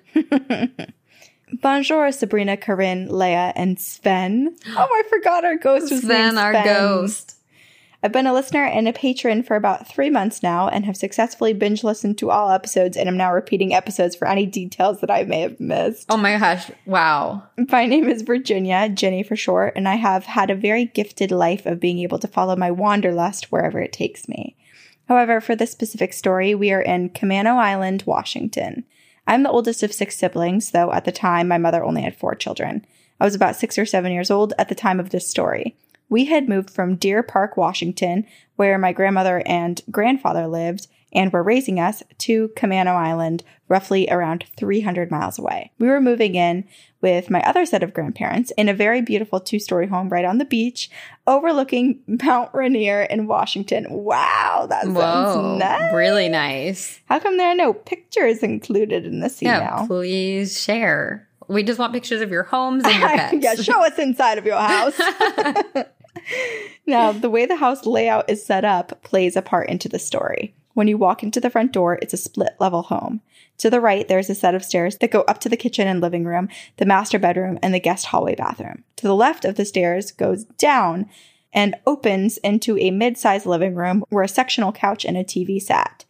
Bonjour, Sabrina, Corinne, Leia, and Sven. Oh, I forgot our ghost was Sven, named our ghost. I've been a listener and a patron for about three months now and have successfully binge listened to all episodes and am now repeating episodes for any details that I may have missed. Oh my gosh. Wow. My name is Virginia, Jenny for short, and I have had a very gifted life of being able to follow my wanderlust wherever it takes me. However, for this specific story, we are in Camano Island, Washington. I'm the oldest of six siblings, though at the time my mother only had four children. I was about six or seven years old at the time of this story. We had moved from Deer Park, Washington, where my grandmother and grandfather lived and were raising us, to Camano Island, roughly around 300 miles away. We were moving in with my other set of grandparents in a very beautiful two story home right on the beach, overlooking Mount Rainier in Washington. Wow, that sounds nice. Really nice. How come there are no pictures included in this Yeah. email? Please share. We just want pictures of your homes and your pets. yeah, show us inside of your house. now, the way the house layout is set up plays a part into the story. When you walk into the front door, it's a split level home. To the right, there's a set of stairs that go up to the kitchen and living room, the master bedroom, and the guest hallway bathroom. To the left of the stairs goes down and opens into a mid sized living room where a sectional couch and a TV sat.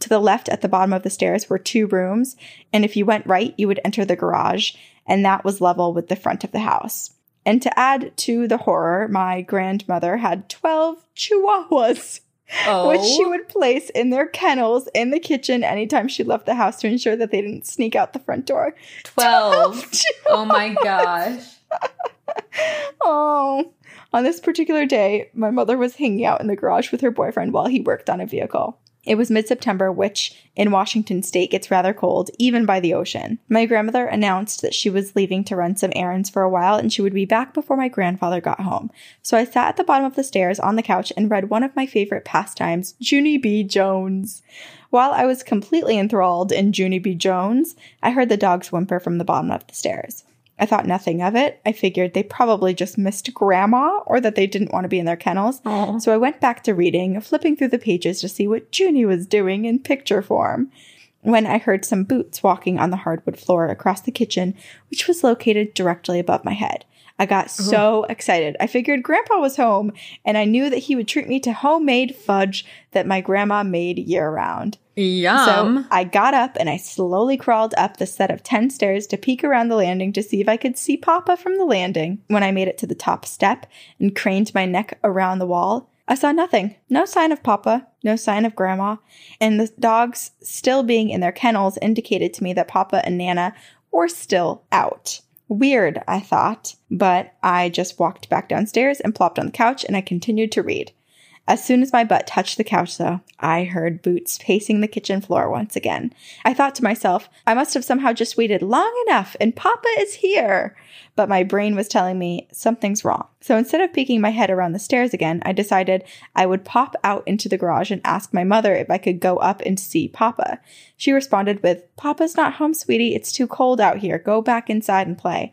To the left at the bottom of the stairs were two rooms, and if you went right, you would enter the garage, and that was level with the front of the house. And to add to the horror, my grandmother had 12 chihuahuas, oh. which she oh. would place in their kennels in the kitchen anytime she left the house to ensure that they didn't sneak out the front door. 12. oh my gosh. Oh. On this particular day, my mother was hanging out in the garage with her boyfriend while he worked on a vehicle. It was mid September, which in Washington state gets rather cold, even by the ocean. My grandmother announced that she was leaving to run some errands for a while and she would be back before my grandfather got home. So I sat at the bottom of the stairs on the couch and read one of my favorite pastimes, Junie B. Jones. While I was completely enthralled in Junie B. Jones, I heard the dogs whimper from the bottom of the stairs. I thought nothing of it. I figured they probably just missed grandma or that they didn't want to be in their kennels. Aw. So I went back to reading, flipping through the pages to see what Junie was doing in picture form. When I heard some boots walking on the hardwood floor across the kitchen, which was located directly above my head. I got so excited. I figured grandpa was home and I knew that he would treat me to homemade fudge that my grandma made year round. Yum. So I got up and I slowly crawled up the set of 10 stairs to peek around the landing to see if I could see Papa from the landing. When I made it to the top step and craned my neck around the wall, I saw nothing. No sign of Papa, no sign of Grandma, and the dogs still being in their kennels indicated to me that Papa and Nana were still out. Weird, I thought, but I just walked back downstairs and plopped on the couch and I continued to read. As soon as my butt touched the couch, though, I heard boots pacing the kitchen floor once again. I thought to myself, I must have somehow just waited long enough and Papa is here. But my brain was telling me something's wrong. So instead of peeking my head around the stairs again, I decided I would pop out into the garage and ask my mother if I could go up and see Papa. She responded with, Papa's not home, sweetie. It's too cold out here. Go back inside and play.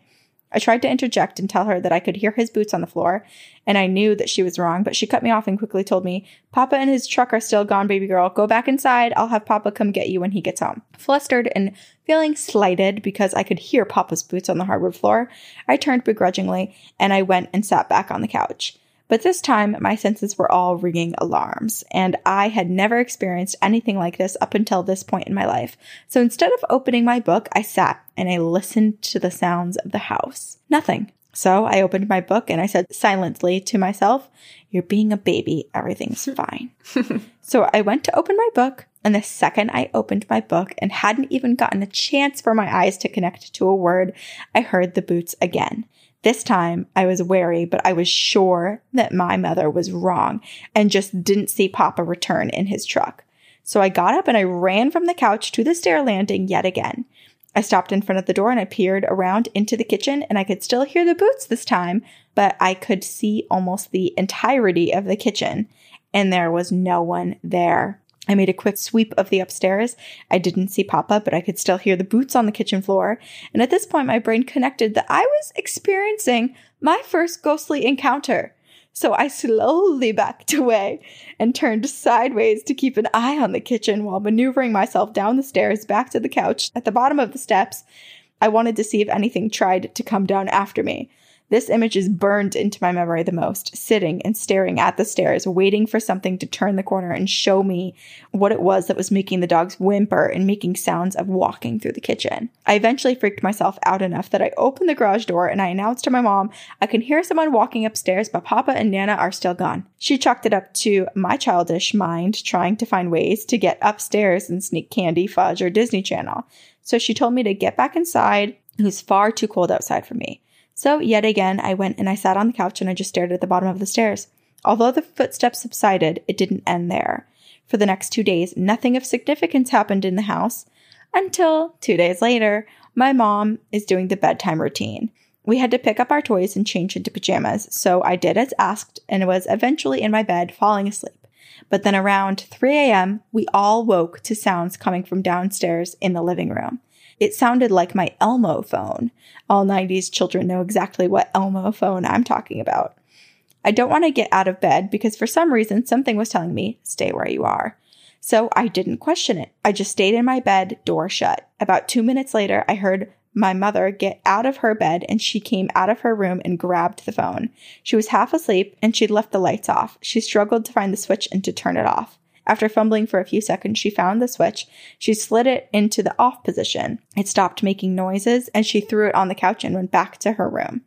I tried to interject and tell her that I could hear his boots on the floor, and I knew that she was wrong, but she cut me off and quickly told me, Papa and his truck are still gone, baby girl. Go back inside. I'll have Papa come get you when he gets home. Flustered and feeling slighted because I could hear Papa's boots on the hardwood floor, I turned begrudgingly and I went and sat back on the couch. But this time, my senses were all ringing alarms, and I had never experienced anything like this up until this point in my life. So instead of opening my book, I sat and I listened to the sounds of the house. Nothing. So I opened my book and I said silently to myself, You're being a baby. Everything's fine. so I went to open my book, and the second I opened my book and hadn't even gotten a chance for my eyes to connect to a word, I heard the boots again. This time I was wary, but I was sure that my mother was wrong and just didn't see Papa return in his truck. So I got up and I ran from the couch to the stair landing yet again. I stopped in front of the door and I peered around into the kitchen and I could still hear the boots this time, but I could see almost the entirety of the kitchen and there was no one there. I made a quick sweep of the upstairs. I didn't see Papa, but I could still hear the boots on the kitchen floor. And at this point, my brain connected that I was experiencing my first ghostly encounter. So I slowly backed away and turned sideways to keep an eye on the kitchen while maneuvering myself down the stairs back to the couch at the bottom of the steps. I wanted to see if anything tried to come down after me. This image is burned into my memory the most, sitting and staring at the stairs, waiting for something to turn the corner and show me what it was that was making the dogs whimper and making sounds of walking through the kitchen. I eventually freaked myself out enough that I opened the garage door and I announced to my mom, I can hear someone walking upstairs, but Papa and Nana are still gone. She chalked it up to my childish mind trying to find ways to get upstairs and sneak candy, fudge, or Disney Channel. So she told me to get back inside. It was far too cold outside for me. So, yet again, I went and I sat on the couch and I just stared at the bottom of the stairs. Although the footsteps subsided, it didn't end there. For the next two days, nothing of significance happened in the house until two days later, my mom is doing the bedtime routine. We had to pick up our toys and change into pajamas, so I did as asked and was eventually in my bed falling asleep. But then around 3 a.m., we all woke to sounds coming from downstairs in the living room. It sounded like my Elmo phone. All 90s children know exactly what Elmo phone I'm talking about. I don't want to get out of bed because for some reason something was telling me, stay where you are. So I didn't question it. I just stayed in my bed, door shut. About two minutes later, I heard my mother get out of her bed and she came out of her room and grabbed the phone. She was half asleep and she'd left the lights off. She struggled to find the switch and to turn it off. After fumbling for a few seconds, she found the switch. She slid it into the off position. It stopped making noises and she threw it on the couch and went back to her room.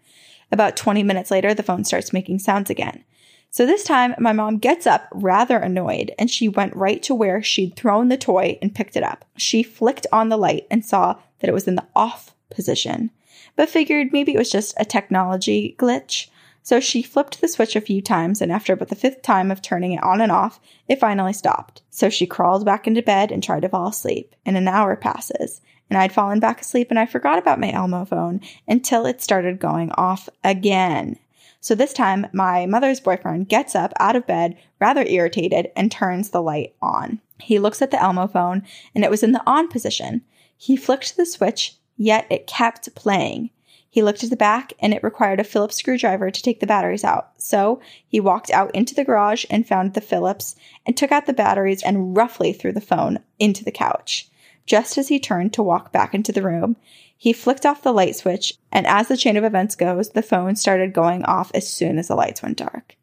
About 20 minutes later, the phone starts making sounds again. So this time, my mom gets up rather annoyed and she went right to where she'd thrown the toy and picked it up. She flicked on the light and saw that it was in the off position, but figured maybe it was just a technology glitch. So she flipped the switch a few times, and after about the fifth time of turning it on and off, it finally stopped. So she crawled back into bed and tried to fall asleep, and an hour passes, and I'd fallen back asleep and I forgot about my Elmo phone until it started going off again. So this time, my mother's boyfriend gets up out of bed, rather irritated, and turns the light on. He looks at the Elmo phone and it was in the on position. He flicked the switch, yet it kept playing. He looked at the back and it required a Phillips screwdriver to take the batteries out. So he walked out into the garage and found the Phillips and took out the batteries and roughly threw the phone into the couch. Just as he turned to walk back into the room, he flicked off the light switch, and as the chain of events goes, the phone started going off as soon as the lights went dark.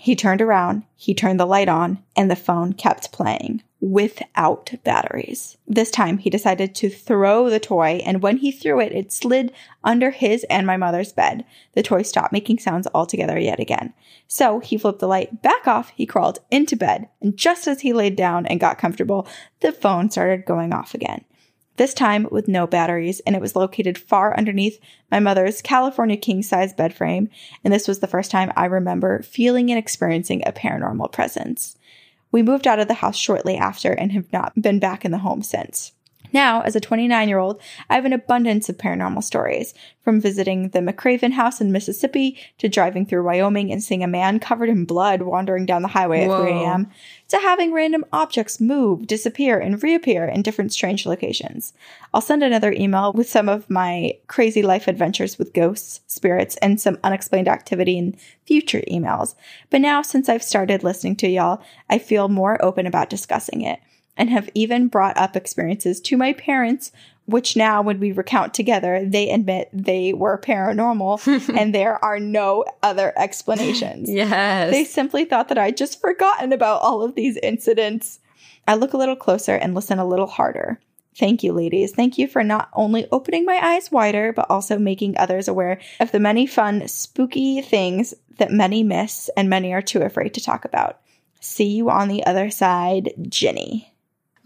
He turned around, he turned the light on, and the phone kept playing without batteries. This time he decided to throw the toy, and when he threw it, it slid under his and my mother's bed. The toy stopped making sounds altogether yet again. So he flipped the light back off, he crawled into bed, and just as he laid down and got comfortable, the phone started going off again this time with no batteries, and it was located far underneath my mother's California king size bed frame. And this was the first time I remember feeling and experiencing a paranormal presence. We moved out of the house shortly after and have not been back in the home since. Now, as a 29 year old, I have an abundance of paranormal stories, from visiting the McRaven house in Mississippi to driving through Wyoming and seeing a man covered in blood wandering down the highway at 3 a.m., to having random objects move, disappear, and reappear in different strange locations. I'll send another email with some of my crazy life adventures with ghosts, spirits, and some unexplained activity in future emails. But now, since I've started listening to y'all, I feel more open about discussing it and have even brought up experiences to my parents, which now, when we recount together, they admit they were paranormal and there are no other explanations. Yes. They simply thought that I'd just forgotten about all of these incidents. I look a little closer and listen a little harder. Thank you, ladies. Thank you for not only opening my eyes wider, but also making others aware of the many fun, spooky things that many miss and many are too afraid to talk about. See you on the other side, Ginny.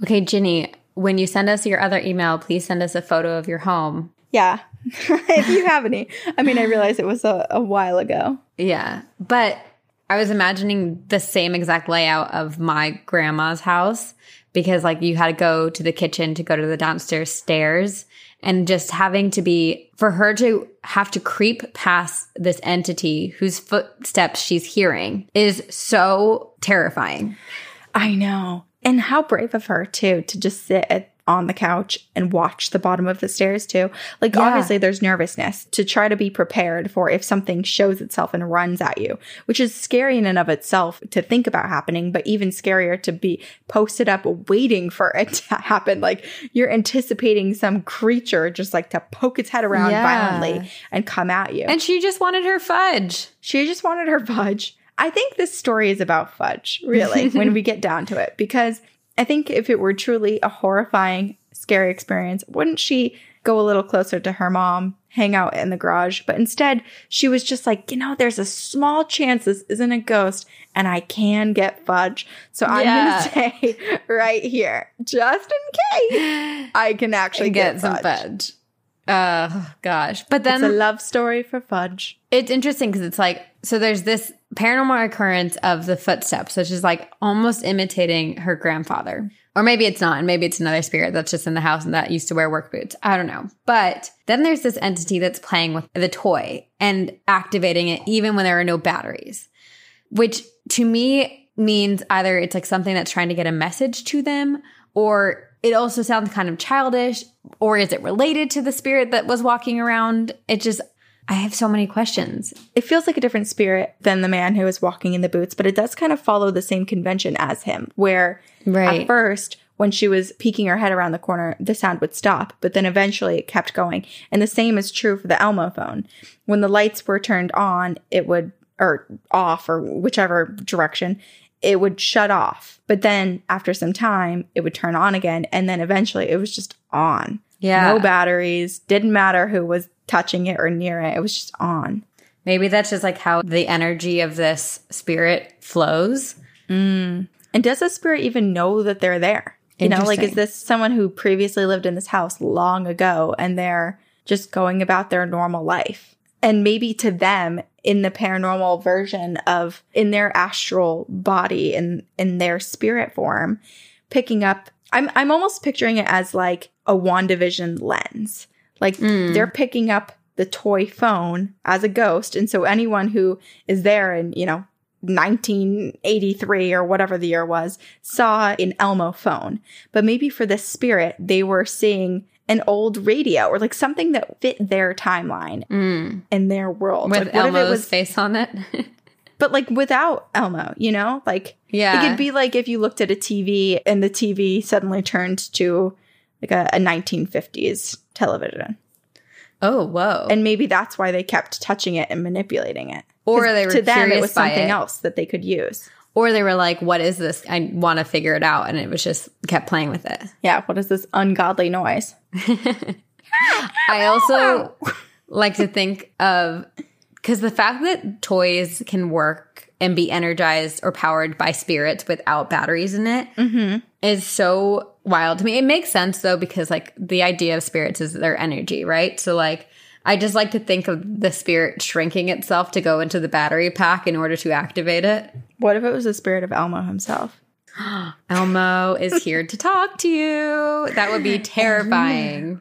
Okay, Ginny, when you send us your other email, please send us a photo of your home. Yeah, if you have any. I mean, I realized it was a, a while ago. Yeah, but I was imagining the same exact layout of my grandma's house because, like, you had to go to the kitchen to go to the downstairs stairs and just having to be for her to have to creep past this entity whose footsteps she's hearing is so terrifying. I know. And how brave of her too to just sit at, on the couch and watch the bottom of the stairs too. Like Yeah. obviously there's nervousness to try to be prepared for if something shows itself and runs at you, which is scary in and of itself to think about happening, but even scarier to be posted up waiting for it to happen. Like you're anticipating some creature just like to poke its head around Yeah. violently and come at you. And she just wanted her fudge. She just wanted her fudge. I think this story is about fudge, really, when we get down to it, because I think if it were truly a horrifying, scary experience, wouldn't she go a little closer to her mom, hang out in the garage? But instead, she was just like, you know, there's a small chance this isn't a ghost and I can get fudge. So I'm Yeah. going to stay right here just in case I can actually get get, some fudge. fudge. Uh, gosh. But then It's a love story for fudge. it's interesting because it's like so there's this paranormal occurrence of the footsteps which is like almost imitating her grandfather. Or maybe it's not and maybe it's another spirit that's just in the house and that used to wear work boots. I don't know. But then there's this entity that's playing with the toy and activating it even when there are no batteries which to me means either it's like something that's trying to get a message to them or it also sounds kind of childish or is it related to the spirit that was walking around? It just i have so many questions it feels like a different spirit than the man who is walking in the boots, but it does kind of follow the same convention as him, where Right. at first, when she was peeking her head around the corner, the sound would stop, but then eventually it kept going. And the same is true for the Elmo phone. When the lights were turned on, it would, or off, or whichever direction, it would shut off. But then after some time, it would turn on again. And then eventually it was just on. Yeah. No batteries. Didn't matter who was touching it or near it. It was just on. maybe that's just like how the energy of this spirit flows mm. And does the spirit even know that they're there? You know, like, is this someone who previously lived in this house long ago and they're just going about their normal life? And maybe to them, in the paranormal version of in their astral body and in their spirit form, picking up, I'm, I'm almost picturing it as like a WandaVision lens. Like mm. they're picking up the toy phone as a ghost. And so anyone who is there in, you know, 1983 or whatever the year was, saw an Elmo phone. But maybe for this spirit, they were seeing an old radio or like something that fit their timeline mm. in their world. With like, Elmo's was, face on it. but like without Elmo, you know? Like, Yeah. it could be like if you looked at a TV and the TV suddenly turned to like a, a 1950s television. oh, whoa. And maybe that's why they kept touching it and manipulating it. Or they were to them it was something it. else that they could use. or they were like, what is this? I want to figure it out. And it was just kept playing with it. Yeah, what is this ungodly noise? I also like to think of because the fact that toys can work and be energized or powered by spirits without batteries in it mm-hmm. is so wild to me. It makes sense though, because like the idea of spirits is their energy, right? So, like, I just like to think of the spirit shrinking itself to go into the battery pack in order to activate it. What if it was the spirit of Elmo himself? Elmo is here to talk to you. That would be terrifying.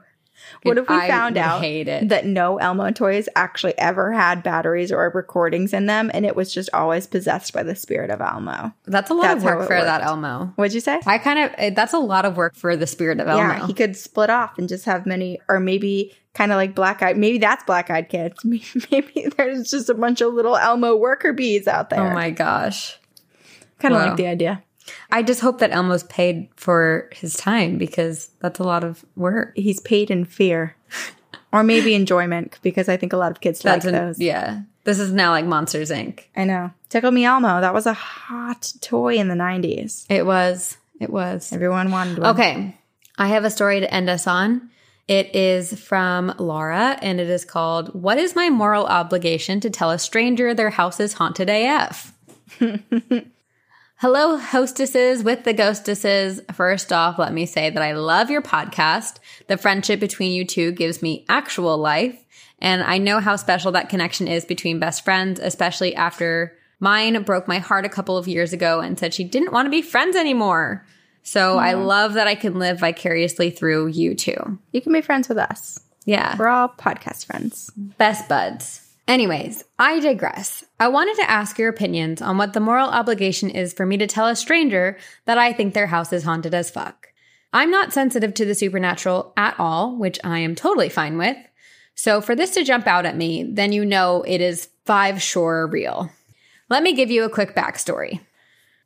What if we I found out that no Elmo toys actually ever had batteries or recordings in them and it was just always possessed by the spirit of Elmo? That's a lot That's of work for that. Elmo. What'd you say? I kind of eh, that's a lot of work for the spirit of Elmo. Yeah, he could split off and just have many, or maybe kind of like black eyed. Maybe that's black eyed kids. Maybe there's just a bunch of little Elmo worker bees out there. oh my gosh. kind of wow. like the idea. I just hope that Elmo's paid for his time because that's a lot of work. He's paid in fear, or maybe enjoyment, because I think a lot of kids That's like an- those. yeah. This is now like Monsters Inc. I know. Tickle Me Elmo. That was a hot toy in the '90s. It was. It was. Everyone wanted one. Okay. I have a story to end us on. It is from Laura and it is called What is my moral obligation to tell a stranger their house is haunted AF? Hello, hostesses with the ghostesses. First off, let me say that I love your podcast. The friendship between you two gives me actual life. And I know how special that connection is between best friends, especially after mine broke my heart a couple of years ago and said she didn't want to be friends anymore. So I love that I can live vicariously through you two. You can be friends with us. Yeah. We're all podcast friends. Best buds. Anyways, I digress. I wanted to ask your opinions on what the moral obligation is for me to tell a stranger that I think their house is haunted as fuck. I'm not sensitive to the supernatural at all, which I am totally fine with. So for this to jump out at me, then you know it is five sure real. Let me give you a quick backstory.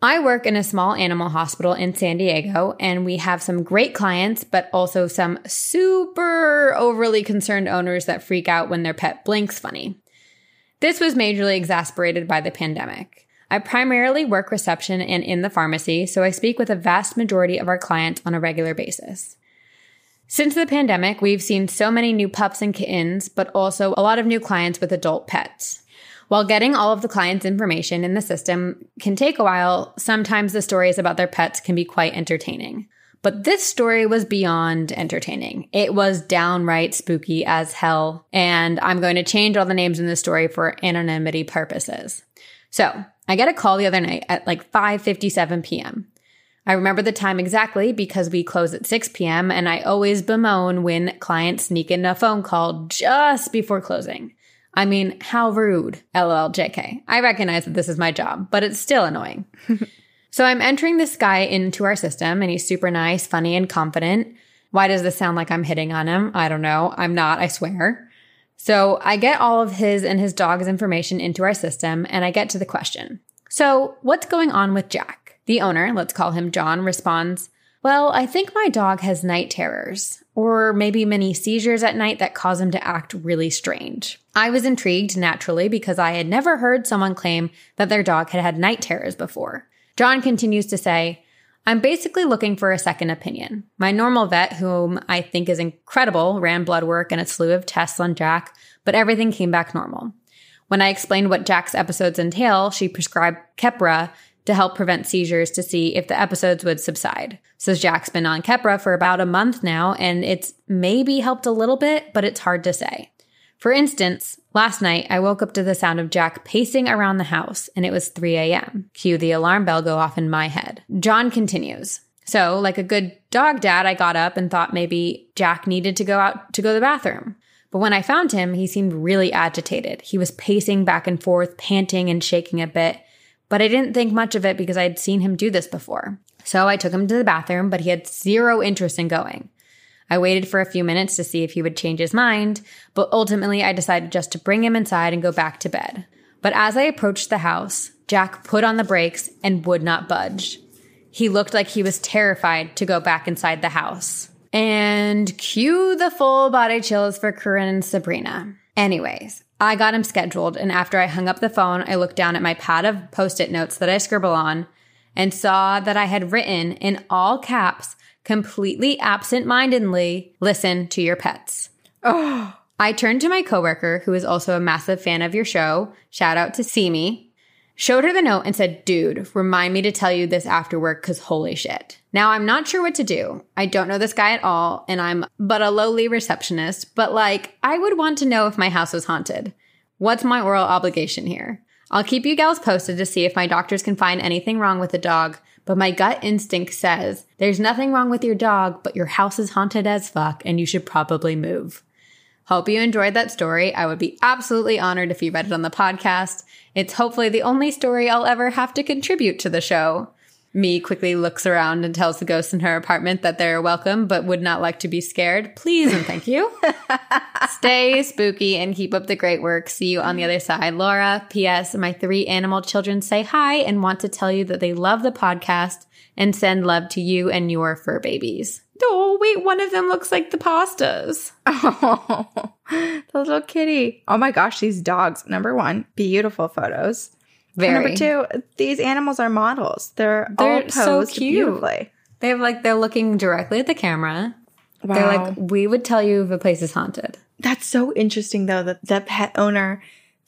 I work in a small animal hospital in San Diego, and we have some great clients, but also some super overly concerned owners that freak out when their pet blinks funny. This was majorly exasperated by the pandemic. I primarily work reception and in the pharmacy, so I speak with a vast majority of our clients on a regular basis. Since the pandemic, we've seen so many new pups and kittens, but also a lot of new clients with adult pets. While getting all of the clients' information in the system can take a while, sometimes the stories about their pets can be quite entertaining. But this story was beyond entertaining. It was downright spooky as hell, and I'm going to change all the names in the story for anonymity purposes. So, I get a call the other night at like 5:57 p.m. I remember the time exactly because we close at 6 p.m. and I always bemoan when clients sneak in a phone call just before closing. I mean, how rude. LOL JK. I recognize that this is my job, but it's still annoying. so I'm entering this guy into our system and he's super nice, funny, and confident. Why does this sound like I'm hitting on him? I don't know. I'm not, I swear. So I get all of his and his dog's information into our system and I get to the question. So what's going on with Jack? The owner, let's call him John, responds, Well, I think my dog has night terrors, or maybe many seizures at night that cause him to act really strange. I was intrigued naturally because I had never heard someone claim that their dog had had night terrors before. John continues to say, I'm basically looking for a second opinion. My normal vet, whom I think is incredible, ran blood work and a slew of tests on Jack, but everything came back normal. When I explained what Jack's episodes entail, she prescribed Keppra to help prevent seizures to see if the episodes would subside. So Jack's been on Keppra for about a month now, and it's maybe helped a little bit, but it's hard to say. For instance, last night I woke up to the sound of Jack pacing around the house, and it was 3 a.m. Cue the alarm bell go off in my head. John continues. So, like a good dog dad, I got up and thought maybe Jack needed to go out to go to the bathroom. But when I found him, he seemed really agitated. He was pacing back and forth, panting and shaking a bit, But I didn't think much of it because I'd seen him do this before. So I took him to the bathroom, but he had zero interest in going. I waited for a few minutes to see if he would change his mind, but ultimately I decided just to bring him inside and go back to bed. But as I approached the house, Jack put on the brakes and would not budge. He looked like he was terrified to go back inside the house. And cue the full body chills for Corinne and Sabrina. Anyways, I got him scheduled, and after I hung up the phone, I looked down at my pad of post it notes that I scribble on and saw that I had written in all caps, completely absent mindedly, listen to your pets. Oh, I turned to my coworker, who is also a massive fan of your show. Shout out to Simi. Showed her the note and said, dude, remind me to tell you this after work because holy shit. Now I'm not sure what to do. I don't know this guy at all and I'm but a lowly receptionist, but like I would want to know if my house was haunted. What's my oral obligation here? I'll keep you gals posted to see if my doctors can find anything wrong with the dog, but my gut instinct says there's nothing wrong with your dog, but your house is haunted as fuck and you should probably move. Hope you enjoyed that story. I would be absolutely honored if you read it on the podcast. It's hopefully the only story I'll ever have to contribute to the show. Me quickly looks around and tells the ghosts in her apartment that they're welcome, but would not like to be scared. Please and thank you. Stay spooky and keep up the great work. See you on the other side. Laura, P.S. My three animal children say hi and want to tell you that they love the podcast and send love to you and your fur babies. Oh, wait, one of them looks like the pastas. Oh, the little kitty. Oh my gosh, these dogs. Number one, beautiful photos. Very. Number two, these animals are models. They're, all They're posed so cute. beautifully. They have like, they're looking directly at the camera. They're like, we would tell you if a place is haunted. That's so interesting though that the pet owner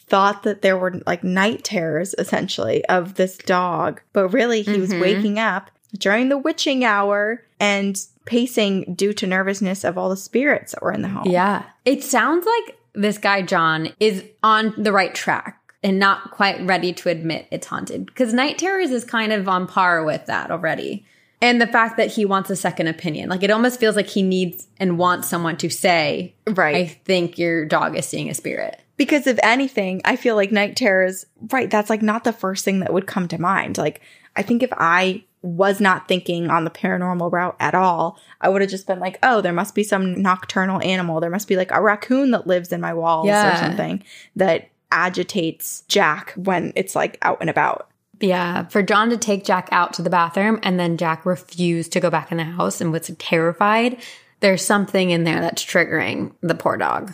thought that there were like night terrors essentially of this dog, but really he was Mhm. waking up during the witching hour and pacing due to nervousness of all the spirits that were in the home. Yeah. It sounds like this guy, John, is on the right track and not quite ready to admit it's haunted. Because Night Terrors is kind of on par with that already. And the fact that he wants a second opinion. Like it almost feels like he needs and wants someone to say, Right. I think your dog is seeing a spirit. Because if anything, I feel like night terrors, right, that's like not the first thing that would come to mind. Like, I think if I was not thinking on the paranormal route at all, I would have just been like, oh, there must be some nocturnal animal. There must be like a raccoon that lives in my walls or something that agitates Jack when it's like out and about. Yeah, for John to take Jack out to the bathroom and then Jack refused to go back in the house and was terrified, there's something in there that's triggering the poor dog.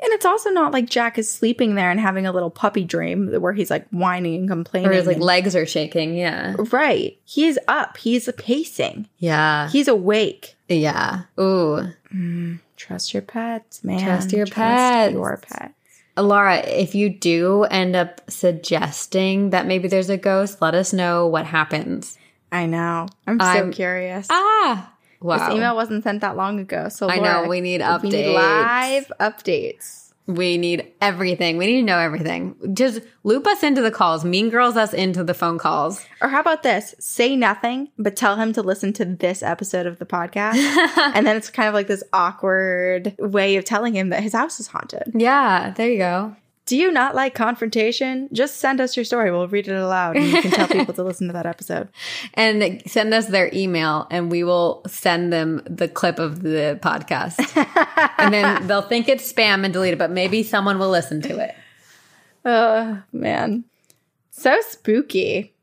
And it's also not like Jack is sleeping there and having a little puppy dream where he's like whining and complaining. Or his like and- legs are shaking. Yeah. right. He's up. He's pacing. Yeah. He's awake. Yeah. Ooh. Mm, trust your pets, man. Trust your pets. Your pet. Laura, if you do end up suggesting that maybe there's a ghost, let us know what happens. I know. I'm so I'm- curious. Ah. Wow. This email wasn't sent that long ago, so I know, we need We need updates. live updates. We need everything. We need to know everything. Just loop us into the calls. Mean girls us into the phone calls. Or how about this? Say nothing, but tell him to listen to this episode of the podcast, and then it's kind of like this awkward way of telling him that his house is haunted. Yeah, there you go. Do you not like confrontation? Just send us your story. We'll read it aloud, and you can tell people to listen to that episode. And send us their email and we will send them the clip of the podcast. and then they'll think it's spam and delete it, but maybe someone will listen to it. Oh, man. So spooky.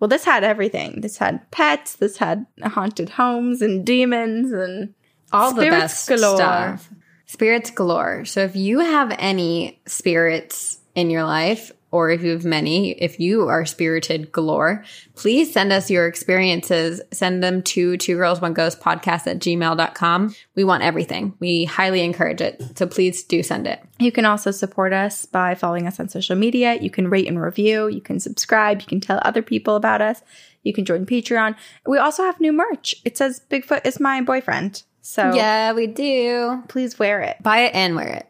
Well, this had everything. This had pets, this had haunted homes and demons and All the best galore. stuff. Spirits galore. So if you have any spirits in your life, or if you have many, if you are spirited galore, please send us your experiences. Send them to two girls, one ghost podcast at gmail.com. We want everything. We highly encourage it. So please do send it. You can also support us by following us on social media. You can rate and review. You can subscribe. You can tell other people about us. You can join Patreon. We also have new merch. It says Bigfoot is my boyfriend. So Yeah, we do. please wear it. Buy it and wear it.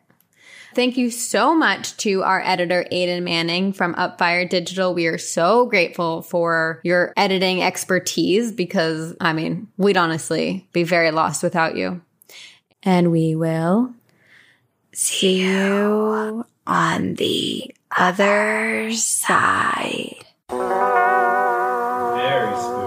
Thank you so much to our editor, Aiden Manning from Upfire Digital. We are so grateful for your editing expertise because, I mean, we'd honestly be very lost without you. And we will See you on the other side. Very spooky.